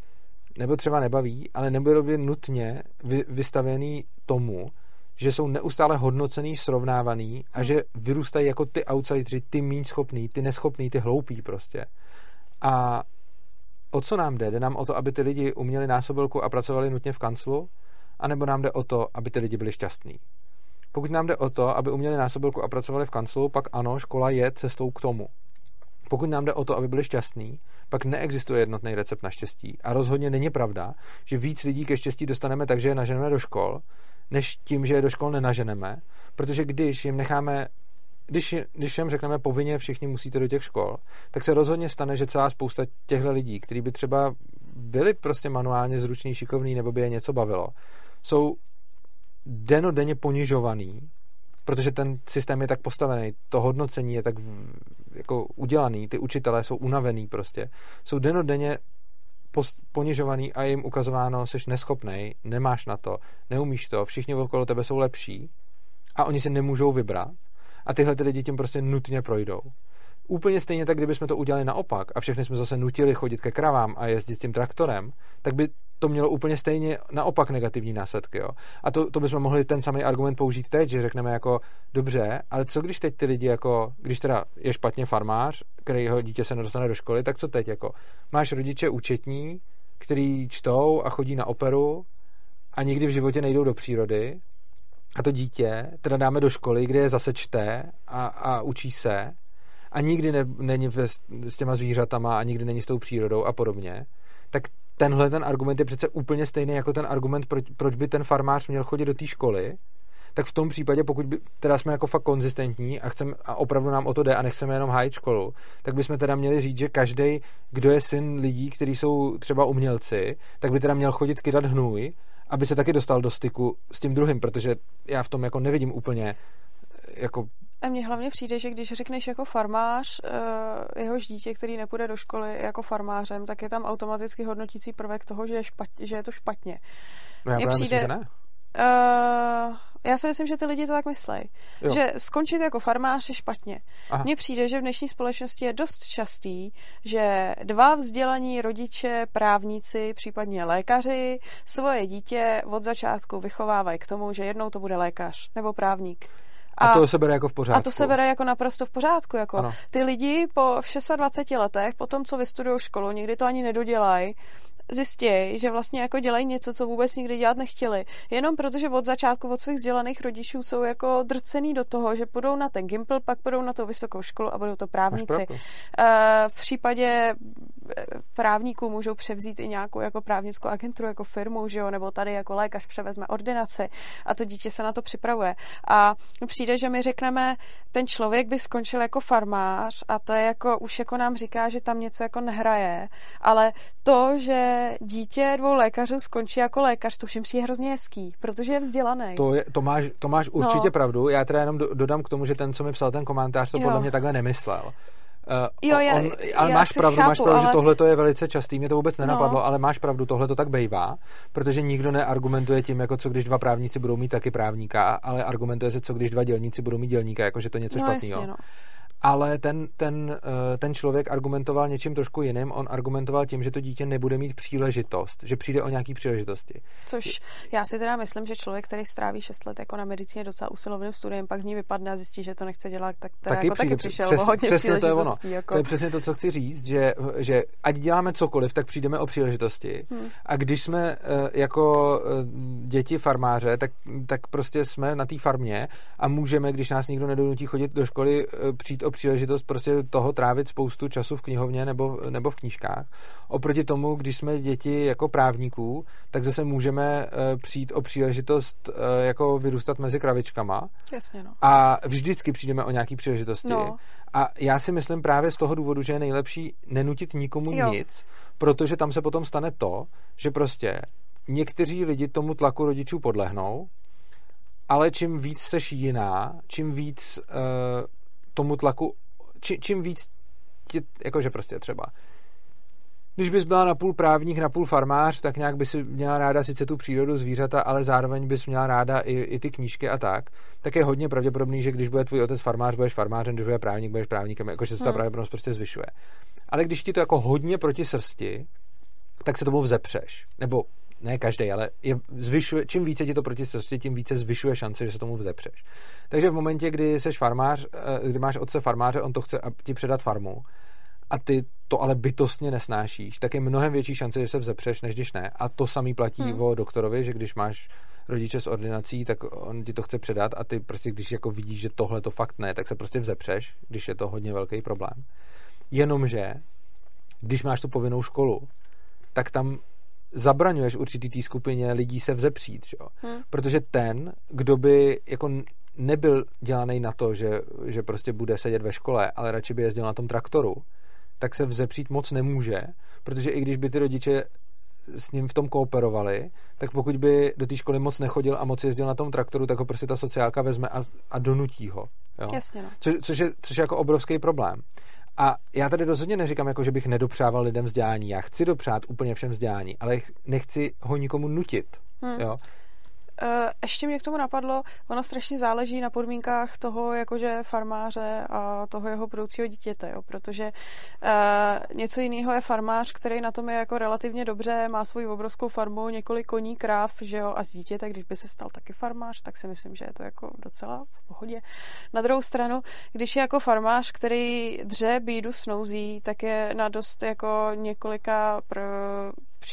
nebo třeba nebaví, ale nebylo by nutně vystavený tomu, že jsou neustále hodnocený, srovnávaný a že vyrůstají jako ty outsideri, ty méně schopný, ty neschopný, ty hloupí prostě. A o co nám jde? Jde nám o to, aby ty lidi uměli násobilku a pracovali nutně v kanclu? A nebo nám jde o to, aby ty lidi byli šťastní? Pokud nám jde o to, aby uměli násobilku a pracovali v kanclu, pak ano, škola je cestou k tomu. Pokud nám jde o to, aby byli šťastní, pak neexistuje jednotný recept na štěstí. A rozhodně není pravda, že víc lidí ke štěstí dostaneme tak, že je naženeme do škol, než tím, že je do škol nenaženeme. Protože když jim necháme když, když jim řekneme povinně všichni musíte do těch škol, tak se rozhodně stane, že celá spousta těchto lidí, kteří by třeba byli prostě manuálně zruční, šikovní nebo by je něco bavilo, jsou denodenně ponižovaný, protože ten systém je tak postavený, to hodnocení je tak jako udělaný, ty učitelé jsou unavený prostě, jsou denodenně ponižovaný a jim ukazováno, jsi neschopný, nemáš na to, neumíš to, všichni okolo tebe jsou lepší a oni si nemůžou vybrat a tyhle ty lidi tím prostě nutně projdou. Úplně stejně tak, kdybychom to udělali naopak a všechny jsme zase nutili chodit ke kravám a jezdit s tím traktorem, tak by to mělo úplně stejně naopak negativní následky. Jo? A to, to bychom mohli ten samý argument použít teď, že řekneme jako dobře, ale co když teď ty lidi jako, když teda je špatně farmář, který jeho dítě se nedostane do školy, tak co teď jako? Máš rodiče účetní, který čtou a chodí na operu a nikdy v životě nejdou do přírody a to dítě teda dáme do školy, kde je zase čte a, a učí se a nikdy ne, není ve, s těma zvířatama a nikdy není s tou přírodou a podobně, tak tenhle ten argument je přece úplně stejný jako ten argument, proč, proč by ten farmář měl chodit do té školy, tak v tom případě, pokud by, teda jsme jako fakt konzistentní a, chcem, a opravdu nám o to jde a nechceme jenom hájit školu, tak bychom teda měli říct, že každý, kdo je syn lidí, kteří jsou třeba umělci, tak by teda měl chodit kydat hnůj, aby se taky dostal do styku s tím druhým, protože já v tom jako nevidím úplně jako a mně hlavně přijde, že když řekneš jako farmář uh, jehož dítě, který nepůjde do školy jako farmářem, tak je tam automaticky hodnotící prvek toho, že je, špat, že je to špatně. No já přijde, myslím, že ne. Uh, já si myslím, že ty lidi to tak myslí. Že skončit jako farmář je špatně. Mně přijde, že v dnešní společnosti je dost častý, že dva vzdělaní rodiče, právníci, případně lékaři, svoje dítě od začátku vychovávají k tomu, že jednou to bude lékař nebo právník. A, a to se bere jako v pořádku. A to se bere jako naprosto v pořádku. Jako. Ano. Ty lidi po 26 letech, po tom, co vystudují školu, někdy to ani nedodělají, zjistí, že vlastně jako dělají něco, co vůbec nikdy dělat nechtěli. Jenom protože od začátku od svých vzdělaných rodičů jsou jako drcený do toho, že půjdou na ten Gimple, pak půjdou na tu vysokou školu a budou to právníci. Eh, v případě eh, právníků můžou převzít i nějakou jako právnickou agenturu, jako firmu, že jo, nebo tady jako lékař převezme ordinaci a to dítě se na to připravuje. A přijde, že my řekneme, ten člověk by skončil jako farmář a to je jako, už jako nám říká, že tam něco jako nehraje, ale to, že dítě dvou lékařů skončí jako lékař, to všem je hrozně hezký, protože je vzdělaný. To, je, to, máš, to máš určitě no. pravdu. Já teda jenom dodám k tomu, že ten, co mi psal ten komentář, to jo. podle mě takhle nemyslel. Uh, jo, já, on, ale já máš pravdu, chápu, máš pravdu, ale... že tohle to je velice častý, mě to vůbec nenapadlo, no. ale máš pravdu, tohle to tak bejvá, protože nikdo neargumentuje tím, jako co když dva právníci budou mít taky právníka, ale argumentuje se, co když dva dělníci budou mít dělníka, jako že to něco no, špatného. no ale ten, ten, eh, ten člověk argumentoval něčím trošku jiným. On argumentoval tím, že to dítě nebude mít příležitost, že přijde o nějaký příležitosti. Což já si teda myslím, že člověk, který stráví 6 let jako na medicíně docela usilovným studiem, pak z ní vypadne a zjistí, že to nechce dělat, tak teda taky, jako přijde, taky přišel přes, o hodně přesně to je ono. Jako... To je přesně to, co chci říct, že, že ať děláme cokoliv, tak přijdeme o příležitosti. Hmm. A když jsme uh, jako uh, děti farmáře, tak, tak prostě jsme na té farmě a můžeme, když nás nikdo nedonutí chodit do školy, přijít o příležitost prostě toho trávit spoustu času v knihovně nebo, nebo v knížkách. Oproti tomu, když jsme děti jako právníků, tak zase můžeme uh, přijít o příležitost uh, jako vyrůstat mezi kravičkama. Jasně, no. A vždycky přijdeme o nějaký příležitosti. No. A já si myslím právě z toho důvodu, že je nejlepší nenutit nikomu jo. nic, protože tam se potom stane to, že prostě někteří lidi tomu tlaku rodičů podlehnou, ale čím víc seš jiná, čím víc uh, tomu tlaku, či, čím víc tě, jakože prostě třeba když bys byla napůl právník, napůl farmář, tak nějak bys měla ráda sice tu přírodu, zvířata, ale zároveň bys měla ráda i, i ty knížky a tak, tak je hodně pravděpodobný, že když bude tvůj otec farmář, budeš farmářem, když bude právník, budeš právníkem, jakože se ta hmm. pravděpodobnost prostě zvyšuje. Ale když ti to jako hodně proti srsti, tak se tomu vzepřeš. Nebo ne každý, ale je, zvyšuje, čím více ti to proti srsti, tím více zvyšuje šance, že se tomu vzepřeš. Takže v momentě, kdy jsi farmář, eh, kdy máš otce farmáře, on to chce ti předat farmu a ty to ale bytostně nesnášíš, tak je mnohem větší šance, že se vzepřeš, než když ne. A to samý platí hmm. o doktorovi, že když máš rodiče s ordinací, tak on ti to chce předat a ty prostě, když jako vidíš, že tohle to fakt ne, tak se prostě vzepřeš, když je to hodně velký problém. Jenomže, když máš tu povinnou školu, tak tam zabraňuješ určitý té skupině lidí se vzepřít, jo? Hmm. protože ten, kdo by jako nebyl dělaný na to, že, že prostě bude sedět ve škole, ale radši by jezdil na tom traktoru, tak se vzepřít moc nemůže, protože i když by ty rodiče s ním v tom kooperovali, tak pokud by do té školy moc nechodil a moc jezdil na tom traktoru, tak ho prostě ta sociálka vezme a, a donutí ho. Jo? Jasně, no. Co, což, je, což je jako obrovský problém. A já tady rozhodně neříkám, jako, že bych nedopřával lidem vzdělání. Já chci dopřát úplně všem vzdělání, ale nechci ho nikomu nutit. Hmm. Jo? Eh, ještě mě k tomu napadlo, ono strašně záleží na podmínkách toho jakože farmáře a toho jeho budoucího dítěte, jo, protože uh, něco jiného je farmář, který na tom je jako relativně dobře, má svoji obrovskou farmu, několik koní, kráv, že jo, a z dítěte, když by se stal taky farmář, tak si myslím, že je to jako docela v pohodě. Na druhou stranu, když je jako farmář, který dře, bídu, snouzí, tak je na dost jako několika pr-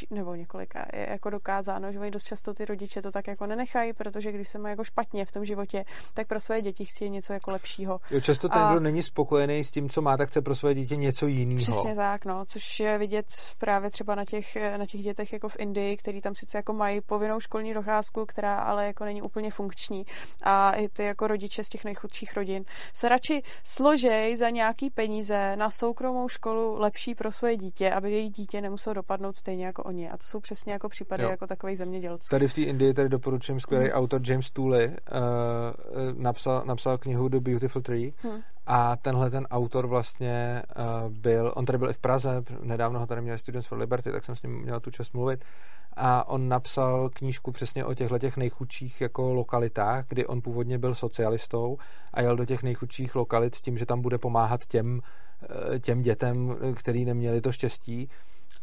nebo několika, je jako dokázáno, že oni dost často ty rodiče to tak jako nenechají, protože když se má jako špatně v tom životě, tak pro své děti chci něco jako lepšího. Jo, často ten, a... kdo není spokojený s tím, co má, tak chce pro své dítě něco jiného. Přesně tak, no, což je vidět právě třeba na těch, na těch dětech jako v Indii, který tam sice jako mají povinnou školní docházku, která ale jako není úplně funkční. A i ty jako rodiče z těch nejchudších rodin se radši složej za nějaký peníze na soukromou školu lepší pro svoje dítě, aby její dítě nemuselo dopadnout stejně jako oni. A to jsou přesně jako případy jo. jako takových zemědělců. Tady v té Indii tady doporučím skvělý hmm. autor James Tooley uh, napsal, napsal knihu The Beautiful Tree hmm. a tenhle ten autor vlastně uh, byl, on tady byl i v Praze, nedávno ho tady měl Students for Liberty, tak jsem s ním měl tu čest mluvit a on napsal knížku přesně o těchto těch nejchudších jako lokalitách, kdy on původně byl socialistou a jel do těch nejchudších lokalit s tím, že tam bude pomáhat těm, těm dětem, který neměli to štěstí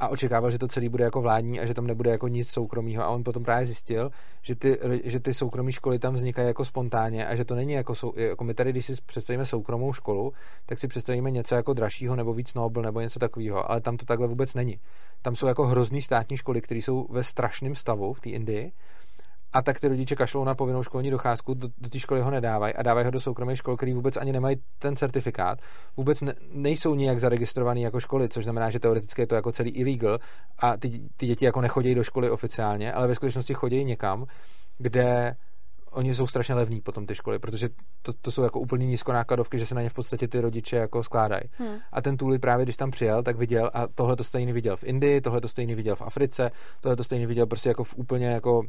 a očekával, že to celý bude jako vládní a že tam nebude jako nic soukromého a on potom právě zjistil, že ty, že ty soukromé školy tam vznikají jako spontánně a že to není jako, sou, jako my tady, když si představíme soukromou školu, tak si představíme něco jako dražšího nebo víc Nobel nebo něco takového, ale tam to takhle vůbec není. Tam jsou jako hrozný státní školy, které jsou ve strašném stavu v té Indii a tak ty rodiče kašlou na povinnou školní docházku, do, do té školy ho nedávají a dávají ho do soukromých škol, který vůbec ani nemají ten certifikát, vůbec ne, nejsou nijak zaregistrovaný jako školy, což znamená, že teoreticky je to jako celý illegal a ty, ty děti jako nechodí do školy oficiálně, ale ve skutečnosti chodí někam, kde oni jsou strašně levní potom ty školy, protože to, to jsou jako úplně nízkonákladovky, že se na ně v podstatě ty rodiče jako skládají. Hmm. A ten Tuli právě, když tam přijel, tak viděl a tohle to stejný viděl v Indii, tohle to stejný viděl v Africe, tohle to stejný viděl prostě jako v úplně jako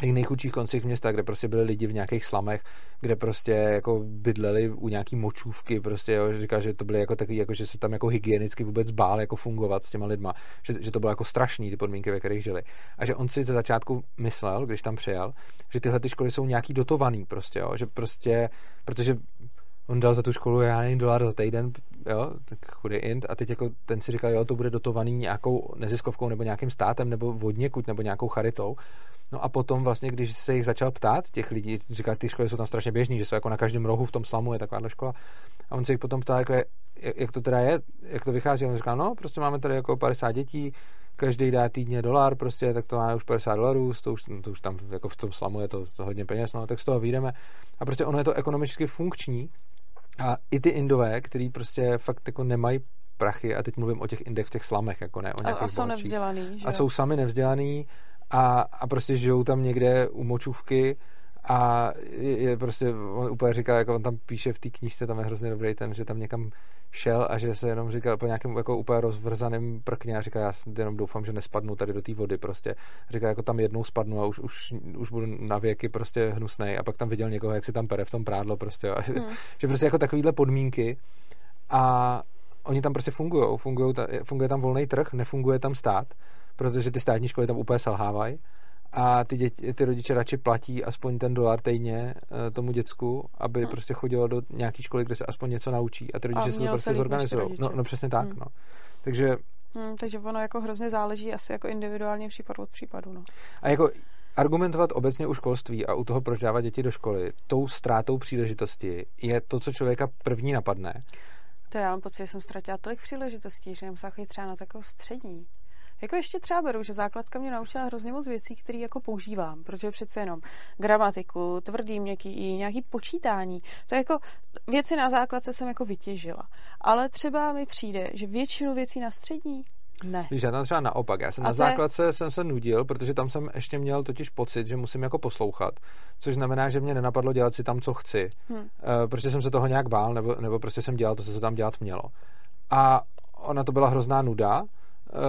těch nejchudších koncích města, kde prostě byli lidi v nějakých slamech, kde prostě jako bydleli u nějaký močůvky, prostě jo, říká, že to byly jako takový, jako že se tam jako hygienicky vůbec bál jako fungovat s těma lidma, že, že to bylo jako strašný ty podmínky, ve kterých žili. A že on si ze začátku myslel, když tam přijel, že tyhle ty školy jsou nějaký dotovaný prostě, jo, že prostě, protože on dal za tu školu, já nevím, dolar za týden, jo, tak chudý int, a teď jako ten si říkal, jo, to bude dotovaný nějakou neziskovkou nebo nějakým státem nebo vodněkuť nebo nějakou charitou. No a potom vlastně, když se jich začal ptát, těch lidí, říká, ty školy jsou tam strašně běžný, že jsou jako na každém rohu v tom slamu je taková škola. A on se jich potom ptá, jako je, jak to teda je, jak to vychází. A on říká, no, prostě máme tady jako 50 dětí, každý dá týdně dolar, prostě, tak to máme už 50 dolarů, to už, to už tam jako v tom slamu je to, to hodně peněz, no, tak z toho vyjdeme. A prostě ono je to ekonomicky funkční, a i ty indové, který prostě fakt jako nemají prachy, a teď mluvím o těch indech v těch slamech, jako ne o nějakých A, a jsou nevzdělaný, že A jsou sami nevzdělaný a, a prostě žijou tam někde u močůvky a je, je prostě, on úplně říká, jako on tam píše v té knižce, tam je hrozně dobrý ten, že tam někam šel a že se jenom říkal po nějakém jako úplně rozvrzaném prkně a říká, já jenom doufám, že nespadnu tady do té vody prostě. Říká, jako tam jednou spadnu a už, už, už budu na věky prostě hnusnej a pak tam viděl někoho, jak si tam pere v tom prádlo prostě. A, hmm. že prostě jako takovýhle podmínky a oni tam prostě fungují, funguje tam volný trh, nefunguje tam stát, protože ty státní školy tam úplně selhávají a ty, děti, ty rodiče radši platí aspoň ten dolar týdně uh, tomu děcku, aby hmm. prostě chodilo do nějaké školy, kde se aspoň něco naučí a ty rodiče a se to prostě zorganizují. No, no přesně tak, hmm. no. Takže Hmm, takže ono jako hrozně záleží asi jako individuálně případ od případu. No. A jako argumentovat obecně u školství a u toho, proč dávat děti do školy, tou ztrátou příležitosti je to, co člověka první napadne. To já mám pocit, že jsem ztratila tolik příležitostí, že jsem se třeba na takovou střední. Jako ještě třeba beru, že základka mě naučila hrozně moc věcí, které jako používám, protože přece jenom gramatiku, tvrdý, měkký i nějaký počítání, to je jako věci na základce jsem jako vytěžila. Ale třeba mi přijde, že většinu věcí na střední ne. Víš, já tam třeba naopak. Já jsem a na základce je... jsem se nudil, protože tam jsem ještě měl totiž pocit, že musím jako poslouchat. Což znamená, že mě nenapadlo dělat si tam, co chci. Hmm. Uh, protože jsem se toho nějak bál, nebo, nebo prostě jsem dělal to, co se tam dělat mělo. A ona to byla hrozná nuda,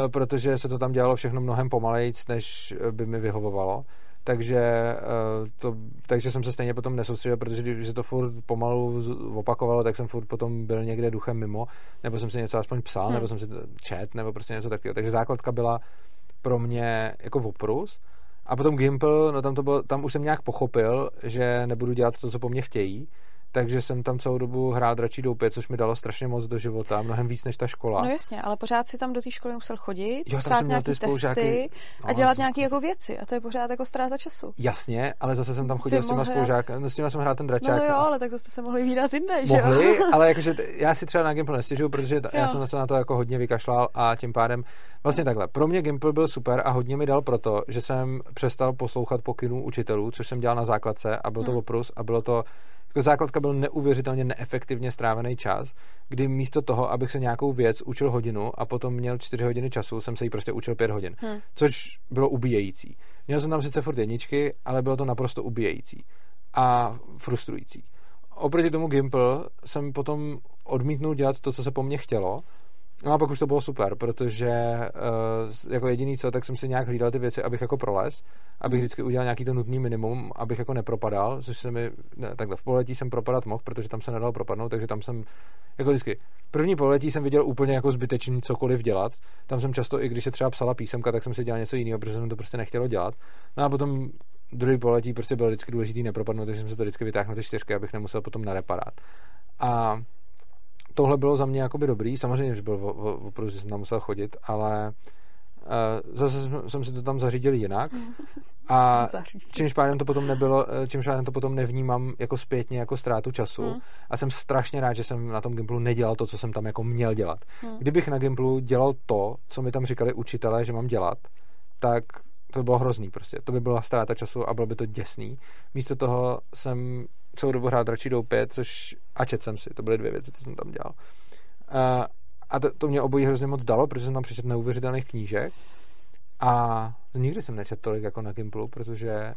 protože se to tam dělalo všechno mnohem pomalejc, než by mi vyhovovalo. Takže, eh, to, takže jsem se stejně potom nesoustředil, protože když se to furt pomalu opakovalo, tak jsem furt potom byl někde duchem mimo, nebo jsem si něco aspoň psal, hmm. nebo jsem si čet, nebo prostě něco takového. Takže základka byla pro mě jako oprus. A potom Gimple, no tam, to bylo, tam už jsem nějak pochopil, že nebudu dělat to, co po mně chtějí, takže jsem tam celou dobu hrál dračí doupě, což mi dalo strašně moc do života, mnohem víc než ta škola. No jasně, ale pořád si tam do té školy musel chodit, jo, psát nějaký testy no, a dělat nějaké jako věci a to je pořád jako ztráta času. Jasně, ale zase jsem tam chodil s těma spolužáky, no, s těma jsem hrál ten dračák. No jo, ale tak to jste se mohli vydat jinde, že Mohli, ale jakože já si třeba na Gimple nestěžuju, protože t- já jsem se na to jako hodně vykašlal a tím pádem vlastně takhle. Pro mě Gimple byl super a hodně mi dal proto, že jsem přestal poslouchat pokynů učitelů, což jsem dělal na základce a byl to hmm. oprus a bylo to jako základka byl neuvěřitelně neefektivně strávený čas, kdy místo toho, abych se nějakou věc učil hodinu a potom měl čtyři hodiny času, jsem se jí prostě učil pět hodin. Hmm. Což bylo ubíjející. Měl jsem tam sice furt jedničky, ale bylo to naprosto ubíjející a frustrující. Oproti tomu Gimple jsem potom odmítnul dělat to, co se po mně chtělo No a pak už to bylo super, protože uh, jako jediný co, tak jsem si nějak hlídal ty věci, abych jako proles, abych vždycky udělal nějaký to nutný minimum, abych jako nepropadal, což se mi, ne, takhle v poletí jsem propadat mohl, protože tam se nedal propadnout, takže tam jsem, jako vždycky, první poletí jsem viděl úplně jako zbytečný cokoliv dělat, tam jsem často, i když se třeba psala písemka, tak jsem si dělal něco jiného, protože jsem to prostě nechtělo dělat. No a potom druhý poletí prostě bylo vždycky důležitý nepropadnout, takže jsem se to vždycky vytáhl ty čtyřky, abych nemusel potom na reparát. A tohle bylo za mě jakoby dobrý, samozřejmě, že byl opravdu, že jsem tam musel chodit, ale Uh, zase jsem, jsem si to tam zařídil jinak a čímž pádem to potom nebylo, čímž pádem to potom nevnímám jako zpětně jako ztrátu času hmm. a jsem strašně rád, že jsem na tom Gimplu nedělal to, co jsem tam jako měl dělat. Hmm. Kdybych na Gimplu dělal to, co mi tam říkali učitelé, že mám dělat, tak to by bylo hrozný prostě. To by byla ztráta času a bylo by to děsný. Místo toho jsem celou dobu hrál dračí do 5, což a čet jsem si. To byly dvě věci, co jsem tam dělal. Uh, a to, to mě obojí hrozně moc dalo, protože jsem tam přečetl neuvěřitelných knížek a nikdy jsem nečetl tolik jako na Gimplu, protože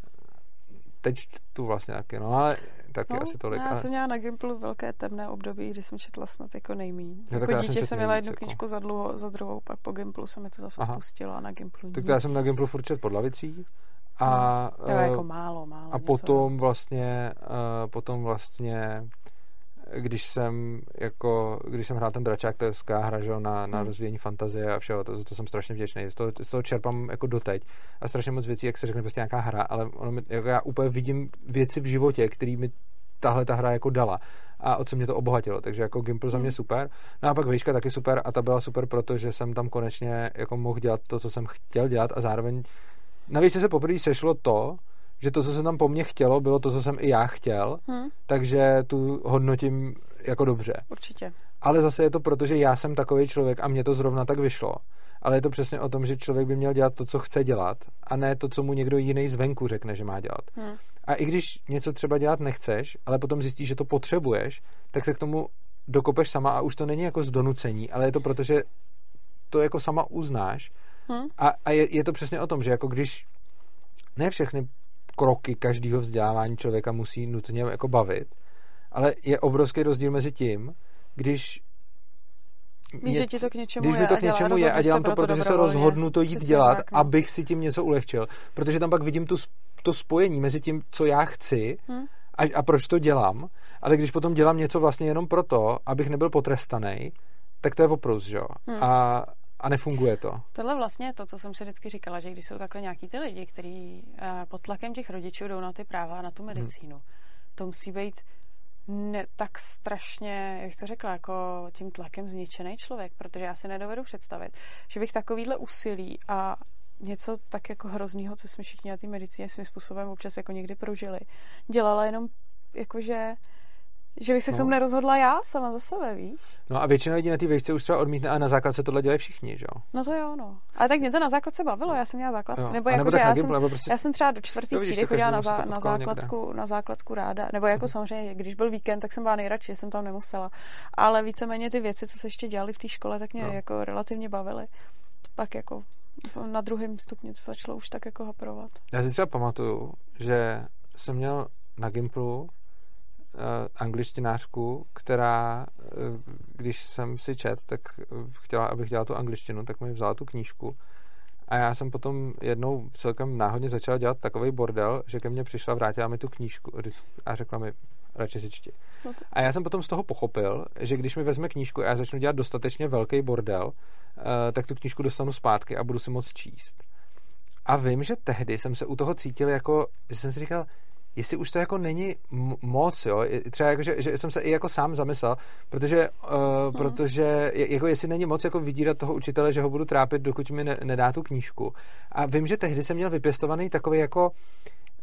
teď tu vlastně taky, no ale taky no, asi tolik. Já ale... jsem měla na Gimplu velké temné období, kdy jsem četla snad jako nejmíň. No, jako dítě jsem měla jednu knížku jako. za, dlouho, za druhou, pak po Gimplu se mi to zase Aha. spustilo a na Gimplu Tak to já jsem na Gimplu furt čet pod lavicí. A, no, jako málo, málo. A potom vlastně, uh, potom vlastně když jsem jako, když jsem hrál ten dračák, to je skvělá hra, že, na, na hmm. rozvíjení fantazie a všeho, to, to jsem strašně vděčný. Z toho, z toho čerpám jako doteď a strašně moc věcí, jak se řekne prostě nějaká hra, ale ono mi, jako já úplně vidím věci v životě, které mi tahle ta hra jako dala a o co mě to obohatilo, takže jako Gimple za mě hmm. super. No a pak výška taky super a ta byla super, protože jsem tam konečně jako mohl dělat to, co jsem chtěl dělat a zároveň navíc se poprvé sešlo to, že to, co se tam po mně chtělo, bylo to, co jsem i já chtěl, hmm. takže tu hodnotím jako dobře. Určitě. Ale zase je to proto, že já jsem takový člověk a mě to zrovna tak vyšlo. Ale je to přesně o tom, že člověk by měl dělat to, co chce dělat, a ne to, co mu někdo jiný zvenku řekne, že má dělat. Hmm. A i když něco třeba dělat nechceš, ale potom zjistíš, že to potřebuješ, tak se k tomu dokopeš sama a už to není jako z donucení, ale je to proto, že to jako sama uznáš. Hmm. A, a je, je to přesně o tom, že jako když ne všechny kroky každého vzdělávání člověka musí nutně jako bavit, ale je obrovský rozdíl mezi tím, když Víš, že ti to k něčemu když mi to k něčemu je a dělám to, protože se rozhodnu to jít Přesně dělat, tak, no. abych si tím něco ulehčil. Protože tam pak vidím tu, to spojení mezi tím, co já chci hmm. a, a proč to dělám. Ale když potom dělám něco vlastně jenom proto, abych nebyl potrestaný, tak to je oprus, že jo? Hmm. A, a nefunguje to. Tohle vlastně je to, co jsem si vždycky říkala, že když jsou takhle nějaký ty lidi, kteří uh, pod tlakem těch rodičů jdou na ty práva a na tu mhm. medicínu, hmm. to musí být ne, tak strašně, jak to řekla, jako tím tlakem zničený člověk, protože já si nedovedu představit, že bych takovýhle úsilí a něco tak jako hroznýho, co jsme všichni na té medicíně svým způsobem občas jako někdy prožili, dělala jenom jakože že bych se no. k tomu nerozhodla já sama za sebe, víš? No a většina lidí na té výšce už třeba odmítne a na základce tohle dělají všichni, že jo? No to jo, no. Ale tak mě to na základce bavilo, já jsem měla základ. Jo. Nebo, jako, nebo já, jsem, nebo prostě... já jsem třeba do čtvrtý třídy chodila na, zá, na, základku, na základku ráda. Nebo jako hmm. samozřejmě, když byl víkend, tak jsem byla nejradši, jsem tam nemusela. Ale víceméně ty věci, co se ještě dělali v té škole, tak mě no. jako relativně bavily. Pak jako na druhém stupni to začalo už tak jako haprovat. Já si třeba pamatuju, že jsem měl na Gimplu angličtinářku, která, eh, když jsem si čet, tak eh, chtěla, abych dělal tu angličtinu, tak mi vzala tu knížku. A já jsem potom jednou celkem náhodně začal dělat takový bordel, že ke mně přišla, vrátila mi tu knížku a řekla mi, radši si čti. No a já jsem potom z toho pochopil, že když mi vezme knížku a já začnu dělat dostatečně velký bordel, tak tu knížku dostanu zpátky a budu si moc číst. A vím, že tehdy jsem se u toho cítil jako, že jsem si říkal, jestli už to jako není moc, jo, třeba jako, že, že jsem se i jako sám zamyslel, protože, uh, hmm. protože jako jestli není moc jako vydírat toho učitele, že ho budu trápit, dokud mi ne, nedá tu knížku. A vím, že tehdy jsem měl vypěstovaný takový jako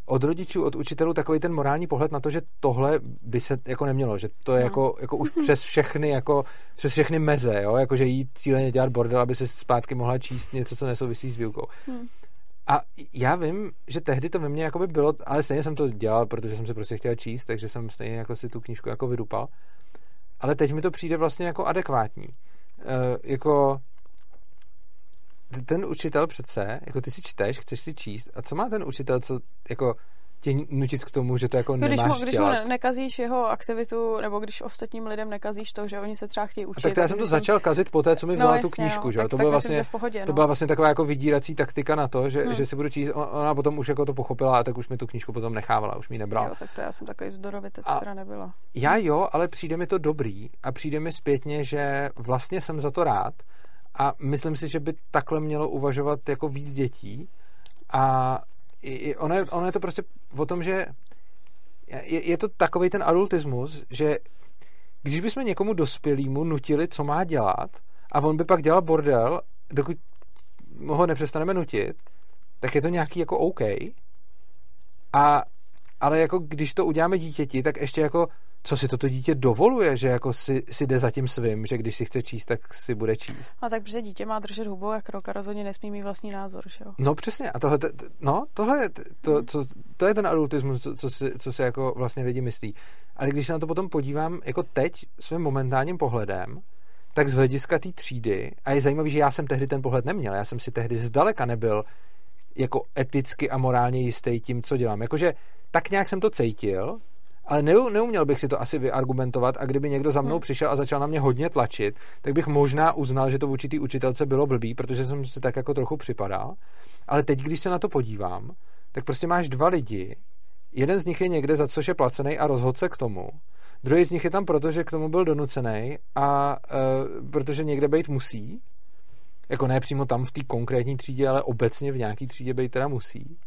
od rodičů, od učitelů takový ten morální pohled na to, že tohle by se jako nemělo, že to je hmm. jako, jako už přes všechny, jako přes všechny meze, jo, jako že jít cíleně dělat bordel, aby se zpátky mohla číst něco, co nesouvisí s výukou. Hmm. A já vím, že tehdy to ve mně jako by bylo, ale stejně jsem to dělal, protože jsem se prostě chtěl číst, takže jsem stejně jako si tu knížku jako vydupal. Ale teď mi to přijde vlastně jako adekvátní. E, jako ten učitel přece, jako ty si čteš, chceš si číst, a co má ten učitel, co jako tě nutit k tomu, že to jako no, nemáš když mu, když dělat. mu nekazíš jeho aktivitu, nebo když ostatním lidem nekazíš to, že oni se třeba chtějí učit. A tak já jsem to jsem... začal kazit po té, co mi vzala no, tu knížku, no, že? Tak, to, bylo vlastně, v pohodě, no. to byla vlastně taková jako vydírací taktika na to, že, hmm. že si budu číst, ona potom už jako to pochopila a tak už mi tu knížku potom nechávala, už mi nebrala. Jo, tak to já jsem takový vzdorovitec, která nebyla. Já jo, ale přijde mi to dobrý a přijde mi zpětně, že vlastně jsem za to rád a myslím si, že by takhle mělo uvažovat jako víc dětí a ono je, ono je to prostě o tom, že je, je to takový ten adultismus, že když bychom někomu dospělýmu nutili, co má dělat, a on by pak dělal bordel, dokud ho nepřestaneme nutit, tak je to nějaký jako OK. A, ale jako když to uděláme dítěti, tak ještě jako co si toto dítě dovoluje, že jako si, si jde za tím svým, že když si chce číst, tak si bude číst. A tak, protože dítě má držet hubou jak rok a rozhodně nesmí mít vlastní názor, že jo? No přesně, a tohle, no, tohle je, to, to, to je ten adultismus, co, co, si, co si jako vlastně lidi myslí. Ale když se na to potom podívám jako teď svým momentálním pohledem, tak z hlediska té třídy, a je zajímavé, že já jsem tehdy ten pohled neměl, já jsem si tehdy zdaleka nebyl jako eticky a morálně jistý tím, co dělám. Jakože tak nějak jsem to cítil, ale neuměl bych si to asi vyargumentovat a kdyby někdo za mnou hmm. přišel a začal na mě hodně tlačit, tak bych možná uznal, že to v určitý učitelce bylo blbý, protože jsem si tak jako trochu připadal. Ale teď, když se na to podívám, tak prostě máš dva lidi, jeden z nich je někde, za což je placený a rozhod se k tomu. Druhý z nich je tam proto, že k tomu byl donucený a uh, protože někde být musí. Jako ne přímo tam v té konkrétní třídě, ale obecně v nějaký třídě být teda musí.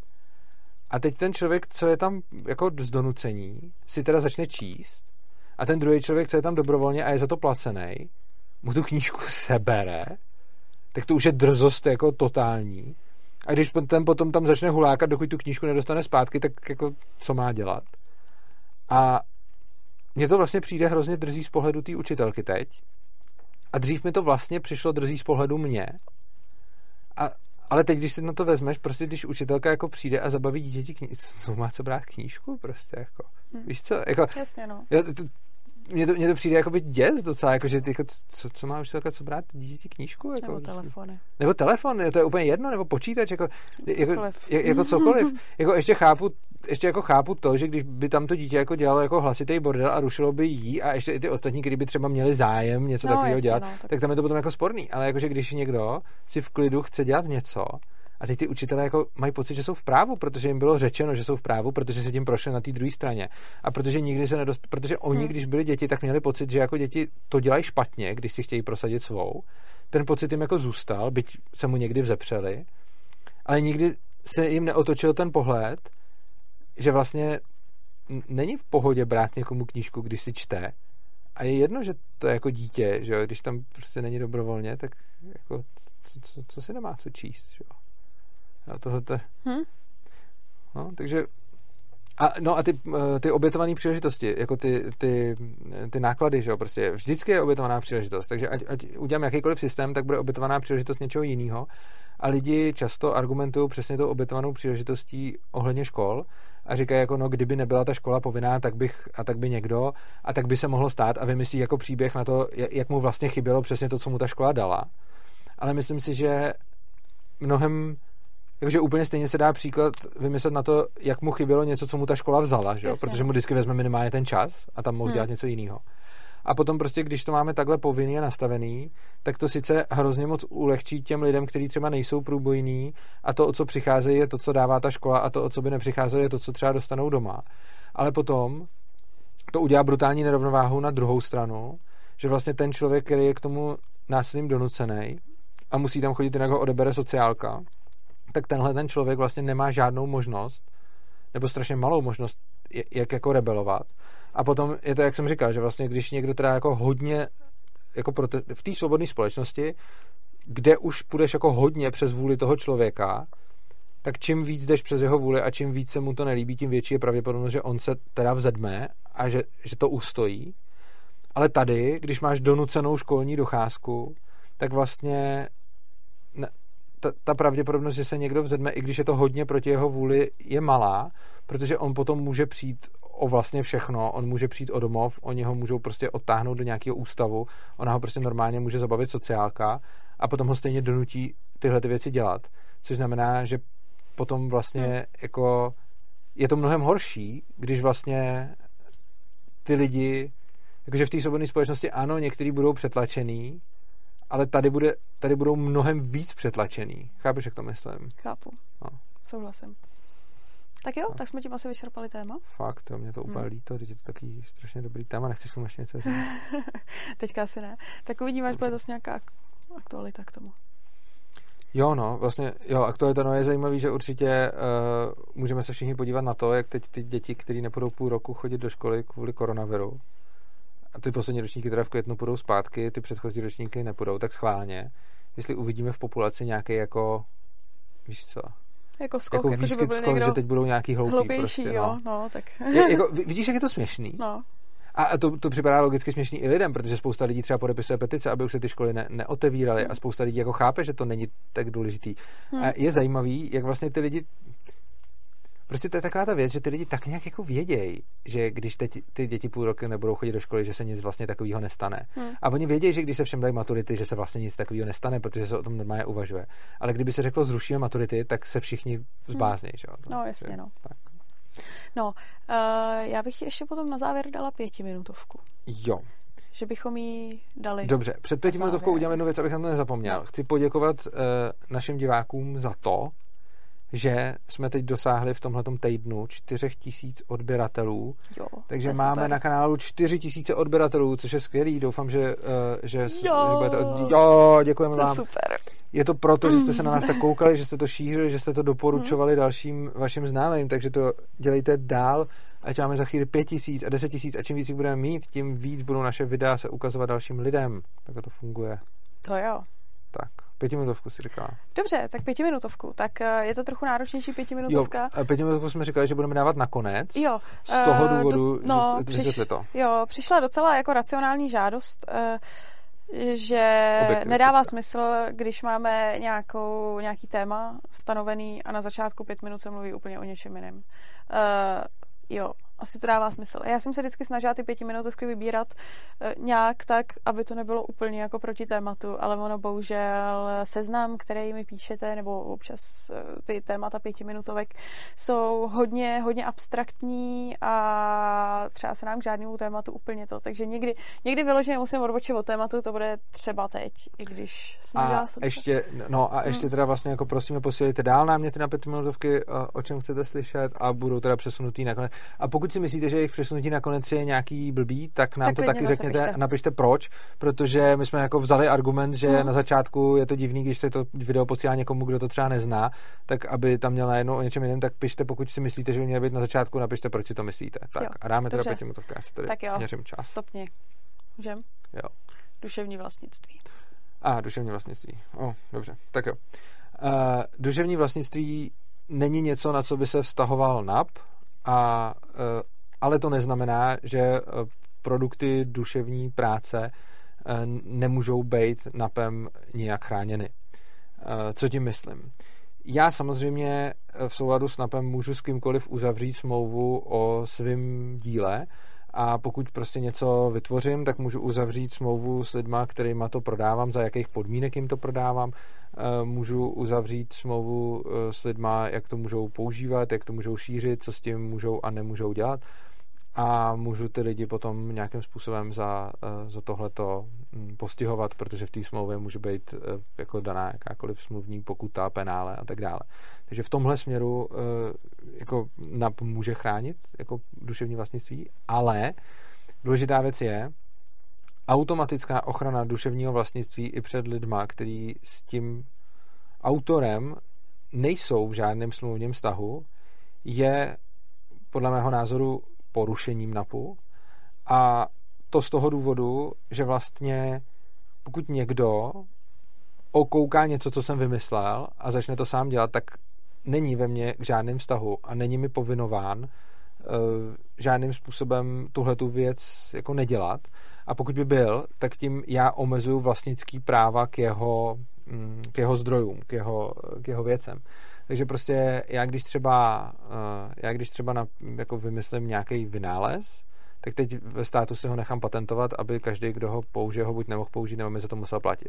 A teď ten člověk, co je tam jako z donucení, si teda začne číst a ten druhý člověk, co je tam dobrovolně a je za to placený, mu tu knížku sebere, tak to už je drzost jako totální. A když ten potom tam začne hulákat, dokud tu knížku nedostane zpátky, tak jako co má dělat? A mně to vlastně přijde hrozně drzí z pohledu té učitelky teď. A dřív mi to vlastně přišlo drzí z pohledu mě. A ale teď, když si na to vezmeš, prostě když učitelka jako přijde a zabaví dítěti kni- co má co brát knížku prostě jako. Hmm. Víš co? Jako, Jasně, no. Jo, to, mně to, mně to přijde jako by děs docela, jako, že ty, jako, co, co má učitelka, co brát dítěti knížku? Jako, nebo telefony. Nebo telefon, to je úplně jedno, nebo počítač, jako cokoliv. Jako, jako cokoliv. jako ještě chápu, ještě jako chápu to, že když by tam to dítě jako dělalo jako hlasitý bordel a rušilo by jí a ještě i ty ostatní, kdyby třeba měli zájem něco no, takového dělat, no, tak... tak tam je to potom jako sporný. Ale jakože když někdo si v klidu chce dělat něco, a teď ty učitelé jako mají pocit, že jsou v právu, protože jim bylo řečeno, že jsou v právu, protože se tím prošli na té druhé straně. A protože nikdy se nedost... protože oni, hmm. když byli děti, tak měli pocit, že jako děti to dělají špatně, když si chtějí prosadit svou. Ten pocit jim jako zůstal, byť se mu někdy vzepřeli, ale nikdy se jim neotočil ten pohled, že vlastně není v pohodě brát někomu knížku, když si čte. A je jedno, že to je jako dítě, že jo? když tam prostě není dobrovolně, tak jako co, co, co si nemá co číst. Že jo? A tohle hmm? no, takže a, no a ty, eh, ty obětované příležitosti, jako ty, ty, ty náklady, že jo, prostě vždycky je obětovaná příležitost, takže ať, ať udělám jakýkoliv systém, tak bude obětovaná příležitost něčeho jiného a lidi často argumentují přesně tou obětovanou příležitostí ohledně škol a říkají jako no, kdyby nebyla ta škola povinná, tak bych, a tak by někdo, a tak by se mohlo stát a vymyslí jako příběh na to, jak mu vlastně chybělo přesně to, co mu ta škola dala. Ale myslím si, že mnohem takže úplně stejně se dá příklad vymyslet na to, jak mu chybělo něco, co mu ta škola vzala, že protože mu vždycky vezme minimálně ten čas a tam mohl hmm. dělat něco jiného. A potom prostě, když to máme takhle povinný a nastavený, tak to sice hrozně moc ulehčí těm lidem, kteří třeba nejsou průbojní a to, o co přicházejí, je to, co dává ta škola a to, o co by nepřicházelo, je to, co třeba dostanou doma. Ale potom to udělá brutální nerovnováhu na druhou stranu, že vlastně ten člověk, který je k tomu násilím donucený a musí tam chodit, jinak ho odebere sociálka, tak tenhle ten člověk vlastně nemá žádnou možnost, nebo strašně malou možnost, jak jako rebelovat. A potom je to, jak jsem říkal, že vlastně když někdo teda jako hodně jako prote- v té svobodné společnosti, kde už půjdeš jako hodně přes vůli toho člověka, tak čím víc jdeš přes jeho vůli a čím víc se mu to nelíbí, tím větší je pravděpodobnost, že on se teda vzedme a že, že to ustojí. Ale tady, když máš donucenou školní docházku, tak vlastně ta, ta pravděpodobnost, že se někdo vzedme, i když je to hodně proti jeho vůli, je malá, protože on potom může přijít o vlastně všechno, on může přijít o domov, oni ho můžou prostě odtáhnout do nějakého ústavu, ona ho prostě normálně může zabavit sociálka a potom ho stejně donutí tyhle ty věci dělat. Což znamená, že potom vlastně hmm. jako je to mnohem horší, když vlastně ty lidi, jakože v té svobodné společnosti ano, někteří budou přetlačený, ale tady, bude, tady budou mnohem víc přetlačený. Chápeš, jak to myslím? Chápu. No. Souhlasím. Tak jo, no. tak jsme tím asi vyčerpali téma. Fakt, jo, mě to úplně hmm. líto, je to takový strašně dobrý téma, nechceš tomu ještě něco říct? Teďka asi ne. Tak uvidíme, až bude zase nějaká aktualita k tomu. Jo, no, vlastně, jo, aktualita no, je zajímavý, že určitě uh, můžeme se všichni podívat na to, jak teď ty děti, které nepůjdou půl roku chodit do školy kvůli koronaviru, a ty poslední ročníky teda v květnu půjdou zpátky, ty předchozí ročníky nepůjdou, tak schválně. jestli uvidíme v populaci nějaký jako, víš co, jako skok, jako, jako výskyt že by skok, že teď budou nějaký hloupí. hloupější, prostě, jo, no. no, tak. Je, jako, vidíš, jak je to směšný? no. A to, to připadá logicky směšný i lidem, protože spousta lidí třeba podepisuje petice, aby už se ty školy ne, neotevíraly a spousta lidí jako chápe, že to není tak důležitý. Hmm. A je zajímavý, jak vlastně ty lidi Prostě to je taková ta věc, že ty lidi tak nějak jako vědějí, že když teď ty děti půl roku nebudou chodit do školy, že se nic vlastně takového nestane. Hmm. A oni vědějí, že když se všem dají maturity, že se vlastně nic takového nestane, protože se o tom normálně uvažuje. Ale kdyby se řeklo zrušíme maturity, tak se všichni zbáznějí. Že? jo? To- No, jasně, že- no. Tak. No, uh, já bych ještě potom na závěr dala pětiminutovku. Jo, Že bychom jí dali. dobře. Před pěti Na minutovkou závěr. udělám jednu věc, abych na to nezapomněl. No. Chci poděkovat uh, našim divákům za to, že jsme teď dosáhli v tomhletom týdnu 4 tisíc odběratelů, Jo, takže máme super. na kanálu 4 tisíce odběratelů, což je skvělý. Doufám, že, uh, že, Jo. že budete... Jo, děkujeme To je vám. super. Je to proto, že jste se na nás tak koukali, že jste to šířili, že jste to doporučovali dalším vašim známým, takže to dělejte dál, ať máme za chvíli pět tisíc a deset tisíc a čím víc jich budeme mít, tím víc budou naše videa se ukazovat dalším lidem. Tak to funguje. To jo. Tak, pětiminutovku si říkala. Dobře, tak pětiminutovku. Tak eh, je to trochu náročnější Jo, pětiminutovka. a pětiminutovku jsme říkali, že budeme dávat nakonec. Jo. Z toho eh, důvodu, do- no, že přiš- to. Jo, přišla docela jako racionální žádost, eh, že nedává smysl, když máme nějakou, nějaký téma stanovený a na začátku pět minut se mluví úplně o něčem jiném. Uh, jo, asi to dává smysl. Já jsem se vždycky snažila ty pětiminutovky vybírat uh, nějak tak, aby to nebylo úplně jako proti tématu, ale ono bohužel seznam, který mi píšete, nebo občas uh, ty témata pětiminutovek jsou hodně, hodně abstraktní a třeba se nám k žádnému tématu úplně to. Takže někdy, někdy vyloženě musím odbočit od tématu, to bude třeba teď, i když snažila A jsem ještě, no a ještě Hmm. teda vlastně jako prosíme posílejte dál náměty na pětiminutovky, eh, o čem chcete slyšet a budou teda přesunutý nakonec. A pokud si myslíte, že jejich přesunutí nakonec je nějaký blbý, tak nám Tak to taky řekněte pište. a napište proč, protože my jsme jako vzali argument, že Mhm. na začátku je to divný, když se to video posílá někomu, kdo to třeba nezná, tak aby tam měla jednou o něčem jiném, tak pište, pokud si myslíte, že by mělo být na začátku, napište, proč si to myslíte. Tak Jo, a dáme teda dobře. pětiminutovky, já si tady Tak jo. měřím čas. Stopně. Můžem? Jo. Duševní vlastnictví. A, duševní vlastnictví. O, dobře, tak jo. Uh, duševní vlastnictví není něco, na co by se vztahoval NAP, a, uh, ale to neznamená, že uh, produkty duševní práce uh, nemůžou být NAPem nijak chráněny. Co tím myslím? Já samozřejmě v souladu s NAPem můžu s kýmkoliv uzavřít smlouvu o svém díle, a pokud prostě něco vytvořím, tak můžu uzavřít smlouvu s lidma, kterýma to prodávám, za jakých podmínek jim to prodávám. Eh, Můžu uzavřít smlouvu eh, s lidma, jak to můžou používat, jak to můžou šířit, co s tím můžou a nemůžou dělat. A můžu ty lidi potom nějakým způsobem za, eh, za tohleto hm, postihovat, protože v té smlouvě může být jako daná jakákoliv smluvní pokuta, penále a tak dále. Takže v tomhle směru jako NAP může chránit jako duševní vlastnictví, ale důležitá věc je automatická ochrana duševního vlastnictví i před lidma, který s tím autorem nejsou v žádném smluvním vztahu, je podle mého názoru porušením NAPu a to z toho důvodu, že vlastně pokud někdo okouká něco, co jsem vymyslel a začne to sám dělat, tak není ve mně k žádném vztahu a není mi povinován uh, žádným způsobem tuhle tu věc jako nedělat. A pokud by byl, tak tím já omezuju vlastnický práva k jeho, mm, k jeho zdrojům, k jeho, k jeho věcem. Takže prostě já když třeba, uh, já když třeba na, jako vymyslím nějaký vynález, tak teď ve státu si ho nechám patentovat, aby každý, kdo ho použije, ho buď nemohl použít, nebo mi za to musel platit.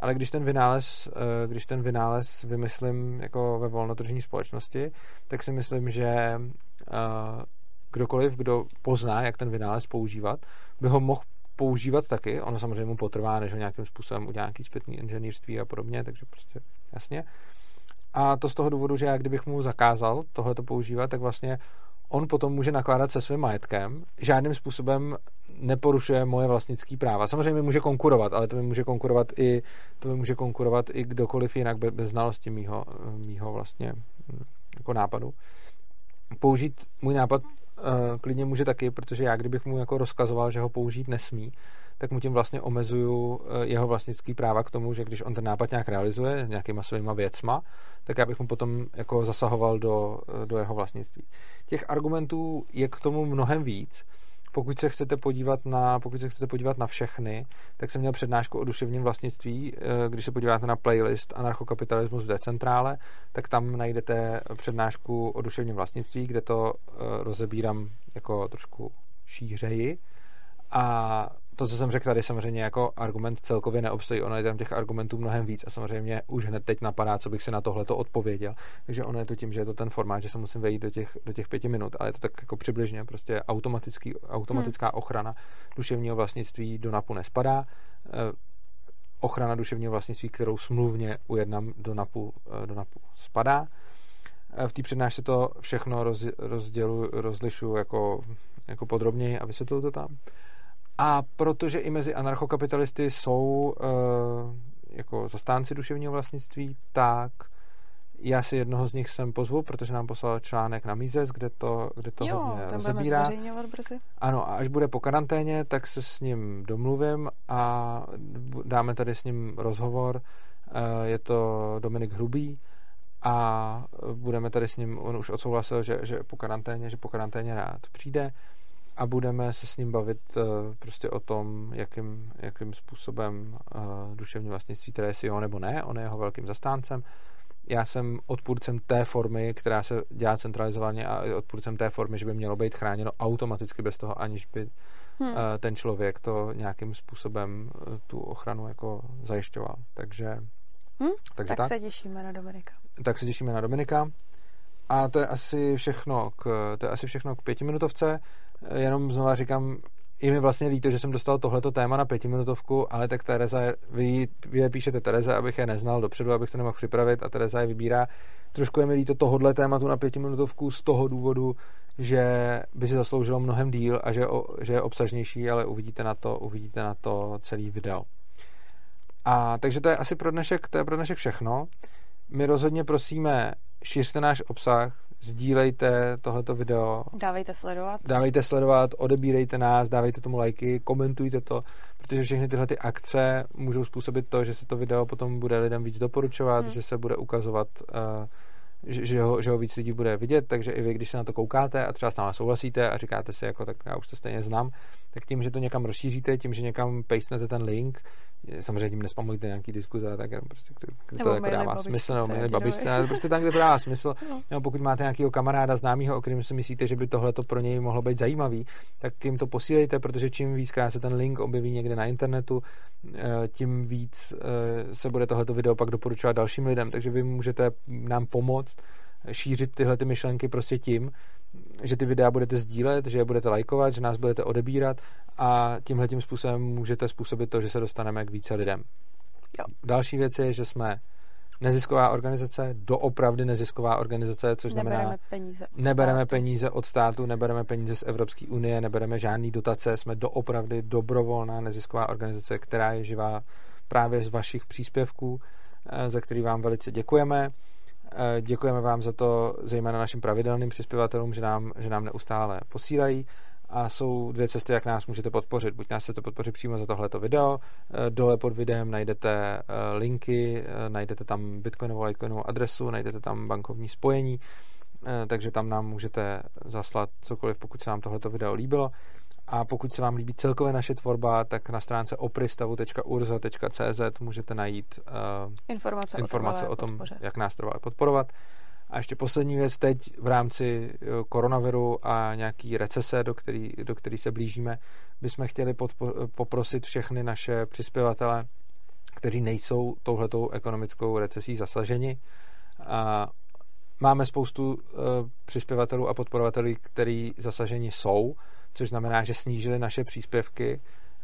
Ale když ten vynález, eh, když ten vynález vymyslím jako ve volnotržní společnosti, tak si myslím, že eh, kdokoliv, kdo pozná, jak ten vynález používat, by ho mohl používat taky. Ono samozřejmě mu potrvá, než ho nějakým způsobem udělá nějaký zpětný inženýrství a podobně, takže prostě jasně. A to z toho důvodu, že já kdybych mu zakázal tohleto používat, tak vlastně on potom může nakládat se svým majetkem, žádným způsobem neporušuje moje vlastnické práva. Samozřejmě může konkurovat, ale to mi může konkurovat i, to mi může konkurovat i kdokoliv jinak bez, bez znalosti mýho, mýho vlastně hm, jako nápadu. Použít můj nápad uh, klidně může taky, protože já kdybych mu jako rozkazoval, že ho použít nesmí, tak mu tím vlastně omezuju eh, jeho vlastnický práva k tomu, že když on ten nápad nějak realizuje nějakýma svýma věcma, tak já bych mu potom jako zasahoval do, eh, do jeho vlastnictví. Těch argumentů je k tomu mnohem víc, pokud se chcete podívat na, pokud se chcete podívat na všechny, tak jsem měl přednášku o duševním vlastnictví. Eh, když se podíváte na playlist Anarchokapitalismus v decentrále, tak tam najdete přednášku o duševním vlastnictví, kde to eh, rozebírám jako trošku šířeji. A to, co jsem řekl tady, samozřejmě jako argument celkově neobstojí. Ono je tam těch argumentů mnohem víc a samozřejmě už hned teď napadá, co bych si na tohle to odpověděl. Takže ono je to tím, že je to ten formát, že se musím vejít do těch, do těch pěti minut, ale je to tak jako přibližně prostě automatický, automatická hmm. ochrana duševního vlastnictví do NAPu nespadá. Eh, ochrana duševního vlastnictví, kterou smluvně ujednám do NAPu, eh, do NAPu spadá. Eh, v té přednášce to všechno roz, rozdělu, rozlišu jako, jako podrobněji a vysvětluju to tam. A protože i mezi anarchokapitalisty jsou uh, jako zastánci duševního vlastnictví, tak já si jednoho z nich sem pozvu, protože nám poslal článek na Mises, kde to, kde to jo, hodně rozebírá. brzy. Ano, a až bude po karanténě, tak se s ním domluvím a dáme tady s ním rozhovor. Eh, je to Dominik Hrubý a budeme tady s ním, on už odsouhlasil, že, že po karanténě, že po karanténě rád přijde a budeme se s ním bavit uh, prostě o tom, jakým, jakým způsobem uh, duševní vlastnictví, které si jo nebo ne, on je jeho velkým zastáncem. Já jsem odpůrcem té formy, která se dělá centralizovaně a odpůrcem té formy, že by mělo být chráněno automaticky bez toho, aniž by hmm. uh, ten člověk to nějakým způsobem uh, tu ochranu jako zajišťoval. Takže, hmm? takže tak, tak se těšíme na Dominika. Tak se těšíme na Dominika. A to je asi všechno k, to je asi všechno k pětiminutovce. Jenom znova říkám, i mi vlastně líto, že jsem dostal tohleto téma na pětiminutovku, ale tak Tereza, vy, vy je píšete Tereza, abych je neznal dopředu, abych to nemohl připravit a Tereza je vybírá. Trošku je mi líto tohohle tématu na pětiminutovku z toho důvodu, že by si zasloužilo mnohem díl a že, že je obsažnější, ale uvidíte na to, uvidíte na to celý video. A takže to je asi pro dnešek, to je pro dnešek všechno. My rozhodně prosíme, šiřte náš obsah, sdílejte tohleto video. Dávejte sledovat. Dávejte sledovat, odebírejte nás, dávejte tomu lajky, komentujte to, protože všechny tyhle ty akce můžou způsobit to, že se to video potom bude lidem víc doporučovat, hmm. že se bude ukazovat uh, že, že, ho, že ho víc lidí bude vidět, takže i vy, když se na to koukáte a třeba s námi souhlasíte a říkáte si, jako tak já už to stejně znám, tak tím, že to někam rozšíříte, tím, že někam pastnete ten link, samozřejmě tím nespamujte nějaký diskuze, tak jenom prostě, kde to jako dává smysl, nebo měli babičce, ale prostě tam, kde to dává smysl, no. nebo pokud máte nějakého kamaráda známého, o kterém si myslíte, že by tohle to pro něj mohlo být zajímavý, tak jim to posílejte, protože čím víckrát se ten link objeví někde na internetu, eh, tím víc eh, se bude tohleto video pak doporučovat dalším lidem, takže vy můžete nám pomoct šířit tyhle ty myšlenky prostě tím, že ty videa budete sdílet, že je budete lajkovat, že nás budete odebírat a tímhle tím způsobem můžete způsobit to, že se dostaneme k více lidem. Jo. Další věc je, že jsme nezisková organizace, doopravdy nezisková organizace, což nebereme znamená, peníze od nebereme státu. peníze od státu, nebereme peníze z Evropské unie, nebereme žádný dotace, jsme doopravdy dobrovolná nezisková organizace, která je živá právě z vašich příspěvků, eh, za který vám velice děkujeme. Eh, děkujeme vám za to, zejména našim pravidelným přispěvatelům, že nám, že nám neustále posílají. A jsou dvě cesty, jak nás můžete podpořit. Buď nás chcete podpořit přímo za tohleto video, eh, dole pod videem najdete eh, linky, najdete tam bitcoinovou, litecoinovou adresu, najdete tam bankovní spojení, takže tam nám můžete zaslat cokoliv, pokud se vám tohleto video líbilo. A pokud se vám líbí celkově naše tvorba, tak na stránce opristavu.urza.cz můžete najít uh, informace, informace o, o tom, podpoře. jak nás trvalé podporovat. A ještě poslední věc teď v rámci eh, koronaviru a nějaký recese, do který, do který se blížíme, bychom chtěli podpo- poprosit všechny naše přispěvatele, kteří nejsou touhletou ekonomickou recesí zasaženi. A máme spoustu uh, přispěvatelů a podporovatelů, kteří zasaženi jsou, což znamená, že snížili naše příspěvky,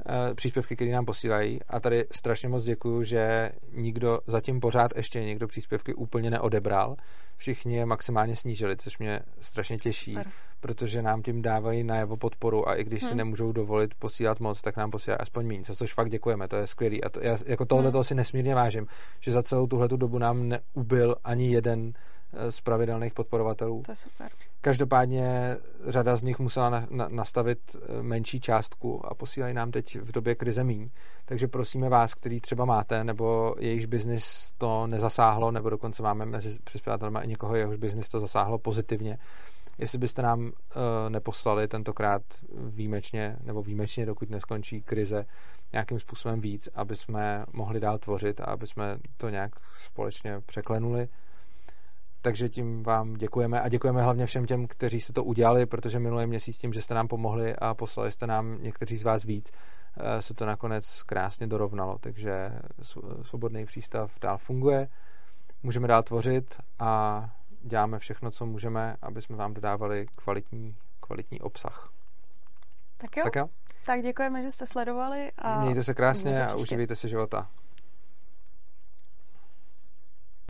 eh, příspěvky, které nám posílají. A tady strašně moc děkuju, že nikdo zatím pořád ještě někdo příspěvky úplně neodebral. Všichni je maximálně snížili, což mě strašně těší, Super. protože nám tím dávají najevo podporu a i když hmm. si nemůžou dovolit posílat moc, tak nám posílají aspoň méně, za což fakt děkujeme, to je skvělý. A to, já jako tohle hmm. si nesmírně vážím, že za celou tuhle dobu nám neubil ani jeden z pravidelných podporovatelů. To je super. Každopádně řada z nich musela na, na, nastavit eh, menší částku a posílají nám teď v době krize míň. Takže prosíme vás, který třeba máte, nebo jejichž biznis to nezasáhlo, nebo dokonce máme mezi přispěvatelmi i někoho, jehož biznis to zasáhlo pozitivně, jestli byste nám uh, neposlali tentokrát výjimečně, nebo výjimečně, dokud neskončí krize, nějakým způsobem víc, aby jsme mohli dál tvořit a aby jsme to nějak společně překlenuli. Takže tím vám děkujeme a děkujeme hlavně všem těm, kteří se to udělali, protože minulý měsíc tím, že jste nám pomohli a poslali jste nám někteří z vás víc, eh, se to nakonec krásně dorovnalo. Takže svobodný přístav dál funguje, můžeme dál tvořit a děláme všechno, co můžeme, aby jsme vám dodávali kvalitní, kvalitní obsah. Tak jo. Tak jo. Tak děkujeme, že jste sledovali. A Mějte se krásně a užívejte si života.